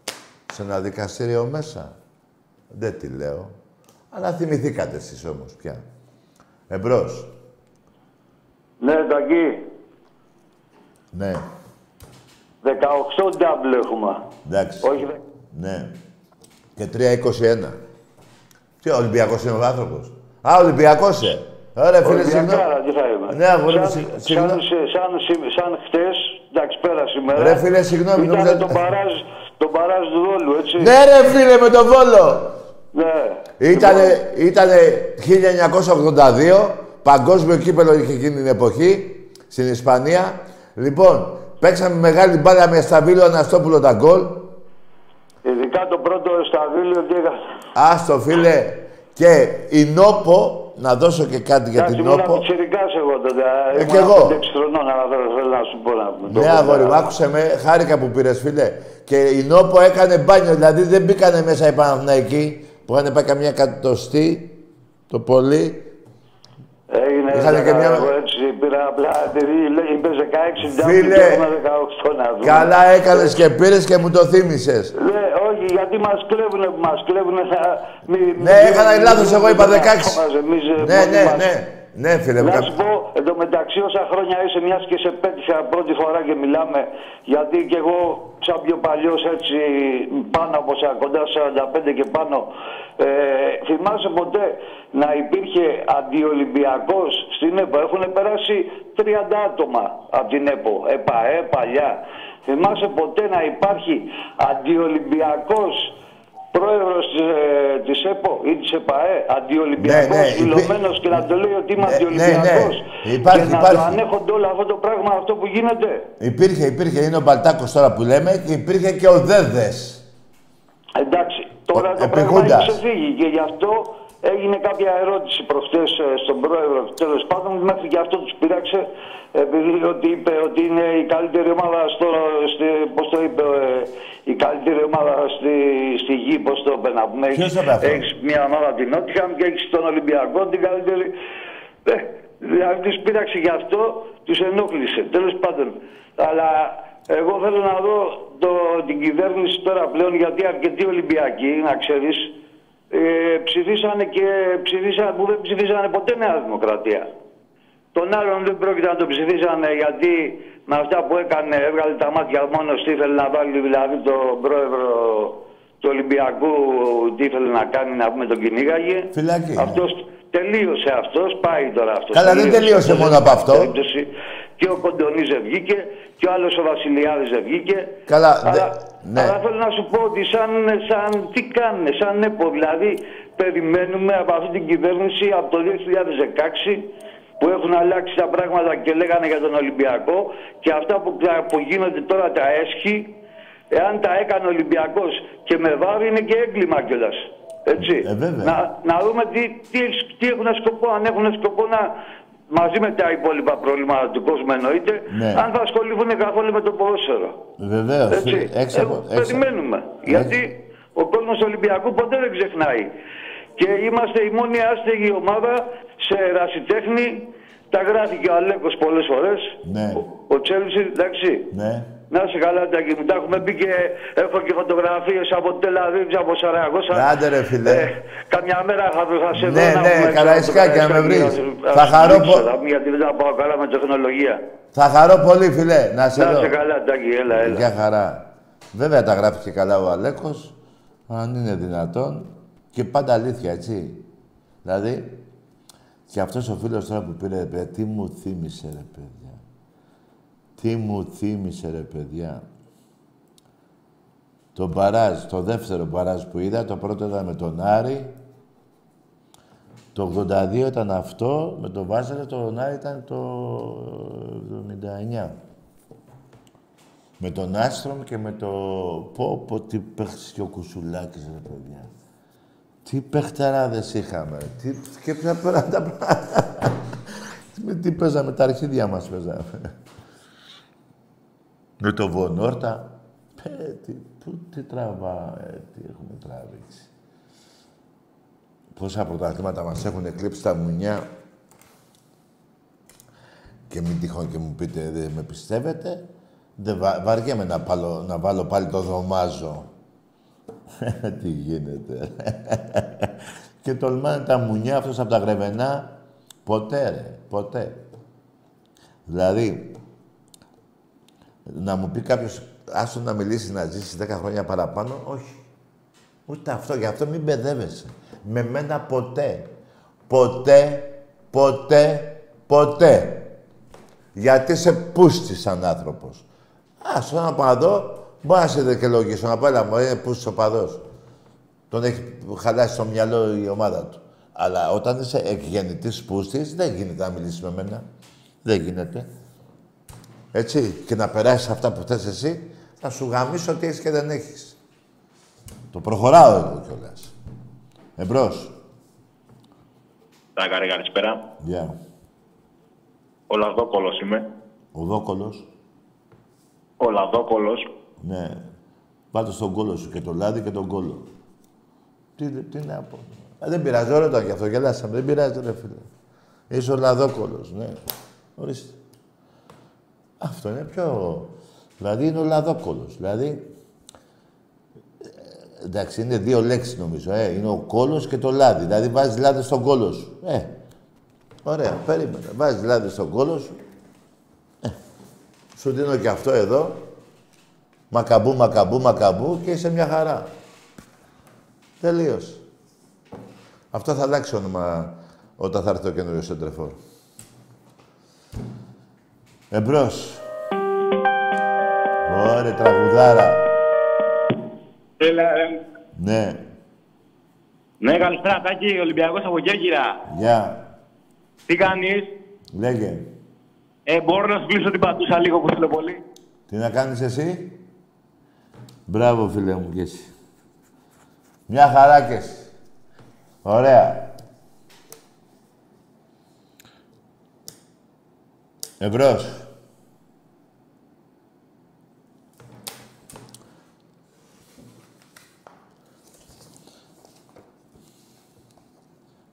Σε ένα δικαστήριο μέσα. Δεν τη λέω. Αλλά θυμηθήκατε εσείς όμως πια. Εμπρός. Ναι, Τακί. Ναι. 18 double έχουμε. Εντάξει. Όχι δε- Ναι. Και 3-21. Τι, Ολυμπιακός είναι ο άνθρωπος. Α, Ολυμπιακός ε. Ωραία, φίλε, συγγνώμη. Ολυμπιακάρα, τι θα είμαι. Ναι, αγόρι μου, σαν, συγ- σαν, συγγνώμη. σαν, σαν, σαν χτες, εντάξει, πέρασε η μέρα. Ρε, φίλε, συγγνώμη, Ήταν νόμιζα- τον παράζ, τον παράζ του Βόλου, έτσι. Ναι, ρε, φίλε, με τον Βόλο. Ναι. Ήτανε, ήτανε 1982, παγκόσμιο κύπελο είχε εκείνη την εποχή, στην Ισπανία. Λοιπόν, παίξαμε μεγάλη μπάλα με Σταβίλο Αναστόπουλο τα γκολ. Ειδικά το πρώτο σταβίλιο τι έκανα. Άστο, φίλε. Και η Νόπο, να δώσω και κάτι για Εντάξει, την ήμουν Νόπο. πιτσιρικάς εγώ τότε. Ε, Ήμουν κι εγώ. 5-6 χρονών, αλλά θέλω, θέλω να σου πω να πούμε. Ναι, αγόρι μου, άκουσε με, χάρηκα που πήρες, φίλε. Και η Νόπο έκανε μπάνιο, δηλαδή δεν μπήκανε μέσα οι Παναθηναϊκοί που είχαν πάει καμιά εκατοστή, το πολύ. Έγινε Είχανε και δέκα, μια- εγώ έτσι πήρα απλά, επειδή λέει, είπες 16, Φίλε, ντάμπλ και έχουμε 18 να δούμε. Καλά έκανε και πήρες και μου το θύμισες. Ναι, όχι, γιατί μας κλέβουνε που μας κλέβουνε. Θα... Μη, Ναι, έκανα λάθος, εγώ είπα 16. Εμείς, ε, Ναι, μόνοι ναι, μας. ναι. Ναι, φίλε μου. Να κα- σου πω, εντωμεταξύ όσα χρόνια είσαι, μιας και σε πέτυχα πρώτη φορά και μιλάμε, γιατί και εγώ, σαν πιο παλιός, έτσι πάνω από σα, κοντά 45 και πάνω, ε, θυμάσαι ποτέ να υπήρχε αντιολυμπιακός στην ΕΠΟ. Έχουν περάσει 30 άτομα από την ΕΠΟ, ΕΠΑΕ, παλιά. Θυμάσαι ποτέ να υπάρχει αντιολυμπιακός πρόεδρος της, ε, της ΕΠΟ ή της ΕΠΑΕ, αντιολυμπιακός, Ναι, ναι, υπή- δηλωμένος και να το λέει ότι είμαι Ναι, αντιολυμπιακός. ναι, ναι. Υπάρχει, και να υπάρχει. το ανέχονται όλο αυτό το πράγμα, αυτό που γίνεται. Υπήρχε, υπήρχε. Είναι ο Μπαλτάκος τώρα που λέμε και υπήρχε και ο Δέδες. Εντάξει, τώρα Ο- το πράγμα επικούντας. έχει ξεφύγει και γι' αυτό έγινε κάποια ερώτηση προχτές ε, στον πρόεδρο. Τέλος πάντων, μέχρι και αυτό τους πειράξε, επειδή ότι είπε ότι είναι η καλύτερη ομάδα στο, στη, πώς το είπε, ε, η καλύτερη ομάδα στη, στη γη, πώς το είπε να πούμε. Ποιος το είπε αυτό; Έχεις μια ομάδα την Νότιχαμ και έχεις τον Ολυμπιακό, την καλύτερη. Ε, δηλαδή τους πείραξε γι' αυτό, τους ενόχλησε. Τέλος πάντων. Αλλά εγώ θέλω να δω το, την κυβέρνηση τώρα πλέον, γιατί αρκετοί Ολυμπιακοί, να ξέρεις, ε, ψηφίσανε και ψηφίσανε, που δεν ψηφίσανε ποτέ Νέα Δημοκρατία. Τον άλλον δεν πρόκειται να τον ψηφίσανε γιατί με αυτά που έκανε έβγαλε τα μάτια μόνος τι ήθελε να βάλει δηλαδή τον πρόεδρο του Ολυμπιακού τι ήθελε να κάνει να πούμε τον κυνήγαγε. Φυλακή. ναι. Αυτός τελείωσε αυτός, πάει τώρα αυτός. Καλά, δεν τελείωσε μόνο από αυτό. Περίπτωση. Και ο Κοντονής δεν βγήκε και ο άλλος ο Βασιλιάδης δεν βγήκε. Καλά, αλλά, δε- ναι. αλλά θέλω να σου πω ότι σαν, σαν τι κάνουν, σαν ΕΠΟ, δηλαδή περιμένουμε από αυτή την κυβέρνηση από το 2016 που έχουν αλλάξει τα πράγματα και λέγανε για τον Ολυμπιακό και αυτά που, που γίνονται τώρα τα έσχη, εάν τα έκανε ο Ολυμπιακός και με βάρη είναι και έγκλημα κιόλας. Έτσι. Ε, βέβαια. να, να δούμε τι, τι, τι έχουν σκοπό, αν έχουν σκοπό να μαζί με τα υπόλοιπα προβλήματα του κόσμου εννοείται, Ναι. αν θα ασχοληθούν καθόλου με το ποδόσφαιρο. Βεβαίως. Έτσι. Ε, περιμένουμε. Γιατί ο κόσμος Ολυμπιακού ποτέ δεν ξεχνάει. Και είμαστε η μόνη άστεγη ομάδα σε ερασιτέχνη. Τα γράφει και ο Αλέκος πολλές φορές. Ναι. Ο Τσέλσι, εντάξει. Ναι. Να σε καλά, Τάκη μου. Τα έχουμε πει και έχω και φωτογραφίες από Τελαβίβ, από Σαραγώσα. Άντε ρε φίλε. Ε, καμιά μέρα θα, θα σε δω Ναι, να ναι, πούμε Καραϊσκάκη, έξω από το να με βρεις. Καραϊσκάκι, να- Θα να χαρώ σου δείξω, πο- θα- Γιατί δεν τα πάω καλά με τεχνολογία. Θα χαρώ πολύ, φίλε, να σε Να δω. σε καλά, Τάκη, έλα, έλα. Για χαρά. Βέβαια τα γράφει και καλά ο Αλέκος, αν είναι δυνατόν. Και πάντα αλήθεια, έτσι. Δηλαδή, και αυτός ο φίλος τώρα που πήρε, ρε, τι μου θύμισε, ρε παιδιά. Τι μου θύμισε, ρε παιδιά. Το μπαράζ, το δεύτερο μπαράζ που είδα, το πρώτο ήταν με τον Άρη. Το 82 ήταν αυτό, με τον Βάζελο, το Άρη ήταν το 79. Με τον Άστρομ και με το... Πω, πω, τι παίχτης και ο Κουσουλάκης, ρε παιδιά. Τι παιχταράδες είχαμε. Τι... Και ποια πέρα τα πράγματα. (laughs) Με τι παίζαμε, τα αρχίδια μας παίζαμε. Με το Βονόρτα. Πε, τι, πού, τι τραβά, ε, τι έχουμε τραβήξει. Πόσα πρωταθλήματα μας έχουν εκλείψει τα μουνιά. Και μην τυχόν και μου πείτε, δεν με πιστεύετε. Δεν βα... βαριέμαι να, πάλω, να βάλω πάλι το δωμάζο. (laughs) Τι γίνεται. (laughs) και τολμάνε τα μουνιά αυτός από τα γρεβενά. Ποτέ, ρε. Ποτέ. Δηλαδή, να μου πει κάποιος άστο να μιλήσεις να ζήσεις 10 χρόνια παραπάνω, όχι. Ούτε αυτό, γι' αυτό μην μπεδεύεσαι. Με μένα ποτέ. Ποτέ, ποτέ, ποτέ. Γιατί είσαι πούστης σαν άνθρωπος. Α, στον οπαδό, μπορεί να σε δικαιολογήσω. Να πω, έλα μου, είναι πούστης οπαδός. Τον έχει χαλάσει στο μυαλό η ομάδα του. Αλλά όταν είσαι εκγεννητής πούστης, δεν γίνεται να μιλήσεις με μένα. Δεν γίνεται. Έτσι, και να περάσεις αυτά που θες εσύ, θα σου γαμίσω ό,τι έχεις και δεν έχεις. Το προχωράω εδώ κιόλας. Εμπρός. Τα κάνει καλησπέρα. Γεια. Ο Λαδόκολος είμαι. Ο Δόκολος. Ο Λαδόκολος. Ναι. Πάτε στον κόλο σου και το λάδι και τον κόλο. Τι, τι να πω. Α, δεν πειράζει, όλο το γι' αυτό γελάσαμε. Δεν πειράζει, ρε φίλε. Είσαι ο Λαδόκολος, ναι. Ορίστε. Αυτό είναι πιο... Δηλαδή είναι ο Λαδόκολος. Δηλαδή, ε, εντάξει, είναι δύο λέξεις νομίζω. Ε. Είναι ο κόλος και το λάδι. Δηλαδή βάζεις λάδι στον κόλος σου. Ε. Ωραία, περίμενε. Βάζεις λάδι στον κόλος σου. Ε. Σου δίνω και αυτό εδώ. Μακαμπού, μακαμπού, μακαμπού και είσαι μια χαρά. Τελείωσε. Αυτό θα αλλάξει όνομα όταν θα έρθει το καινούριο σεντρεφόρ. Εμπρός. Ωραία, τραγουδάρα. Έλα, ε, Ναι. Ναι, καλησπέρα, Τάκη, Ολυμπιακός από Κέρκυρα. Γεια. Τι κάνεις; Λέγε. Ε, μπορώ να σου κλείσω την πατούσα λίγο που θέλω πολύ. Τι να κάνεις εσύ; Μπράβο, φίλε μου, και εσύ. Μια χαρά και εσύ. Ωραία. Εμπρός.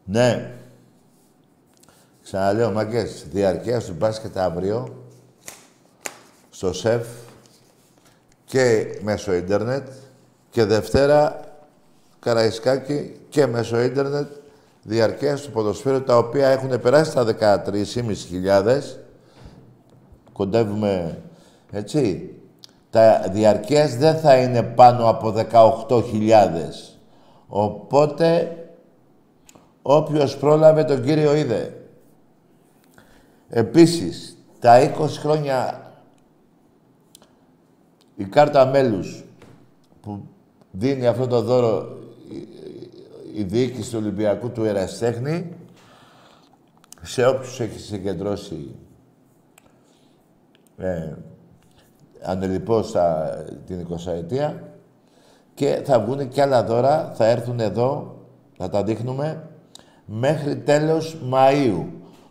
Ναι. Ξαναλέω, μάγκες, διαρκεία του μπάσκετ αύριο, στο ΣΕΦ και μέσω ίντερνετ και Δευτέρα Καραϊσκάκη και μέσω ίντερνετ διαρκείας του ποδοσφαίρου τα οποία έχουν περάσει τα 13.500 κοντεύουμε έτσι τα διαρκείας δεν θα είναι πάνω από 18.000 οπότε όποιος πρόλαβε τον κύριο είδε. Επίσης τα 20 χρόνια η κάρτα μέλους που δίνει αυτό το δώρο η διοίκηση του Ολυμπιακού του Εραστέχνη σε όποιους έχεις συγκεντρώσει ε, ανελιπώς την 20 ετία και θα βγουν και άλλα δώρα, θα έρθουν εδώ, θα τα δείχνουμε, μέχρι τέλος Μαΐου.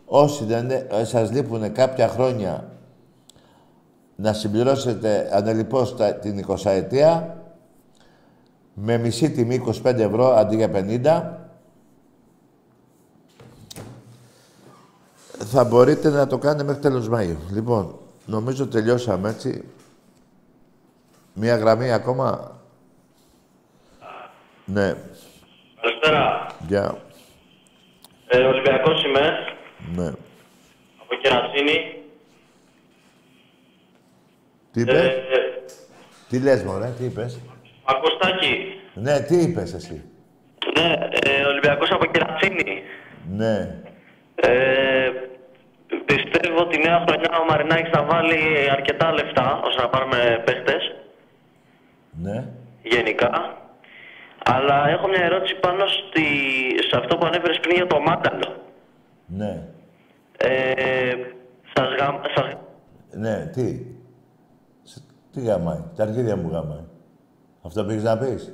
Όσοι δεν, ε, σας λείπουν κάποια χρόνια να συμπληρώσετε ανελιπώς τα, την 20 ετία, με μισή τιμή 25 ευρώ αντί για 50, θα μπορείτε να το κάνετε μέχρι τέλος Μαΐου. Λοιπόν, νομίζω τελειώσαμε έτσι. Μία γραμμή ακόμα. Ναι. Καλησπέρα. Γεια. Ε, Ολυμπιακός είμαι, Ναι. από Κερασίνη. Τι Ε, είπες, τι λες μωρέ, τι είπες; Ακουστάκι. Ναι, τι είπες εσύ; Ναι, ε, Ολυμπιακός από Κερασίνη. Ναι. Ε, πιστεύω ότι νέα χρονιά ο Μαρινάκης θα βάλει αρκετά λεφτά ώστε να πάρουμε παίχτες, Ναι. γενικά. Αλλά έχω μια ερώτηση πάνω στη, σε αυτό που ανέφερες πριν για το Μάνταλο. Ναι. Ε, σας, γα, σας, Ναι, τι; Σε- Τι γαμάει; Τα αρχίδια μου γαμάει. Αυτό πήγες να πεις;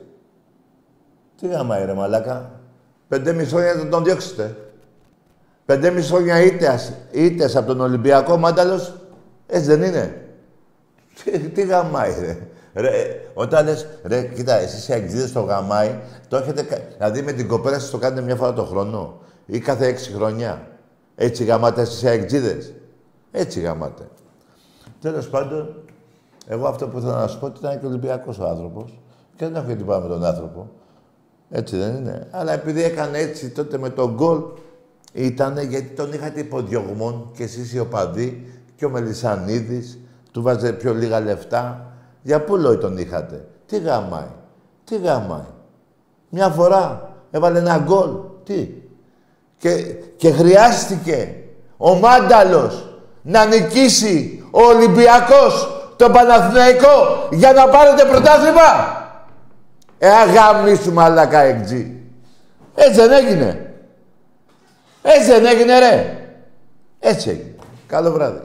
Τι γαμάει ρε μαλάκα; Πεντέμιση χρόνια θα τον διώξετε. Πεντέμιση χρόνια ήττες, ήττες από τον Ολυμπιακό Μάνταλος. Έτσι δεν είναι; Τι, τι γαμάει ρε; Ρε, όταν λες, ρε, κοίτα, εσείς οι αγγλίδες το γαμάει, το έχετε, κα- δηλαδή με την κοπέλα σας το κάνετε μια φορά το χρόνο ή κάθε έξι χρονιά. Έτσι γαμάτε εσείς οι αγγλίδες. Έτσι γαμάτε. Τέλος πάντων, εγώ αυτό που ήθελα να σου πω ότι ήταν και Ολυμπιακός ο άνθρωπος και δεν έχω γιατί πάμε με τον άνθρωπο. Έτσι δεν είναι. Αλλά επειδή έκανε έτσι τότε με τον γκολ, ήταν γιατί τον είχατε υποδιωγμόν και εσείς οι οπαδοί και ο Μελισανίδης, του βάζε πιο λίγα λεφτά Για πού λόγι τον είχατε; Τι γαμάει. Τι γαμάει. Μια φορά έβαλε ένα γκολ. Τι; Και, και χρειάστηκε ο Μάνταλος να νικήσει ο Ολυμπιακός τον Παναθηναϊκό για να πάρετε πρωτάθλημα. Ε, αγαμίσου μαλακά εκτζή. Έτσι δεν έγινε. Έτσι δεν έγινε ρε. Έτσι έγινε. Καλό βράδυ.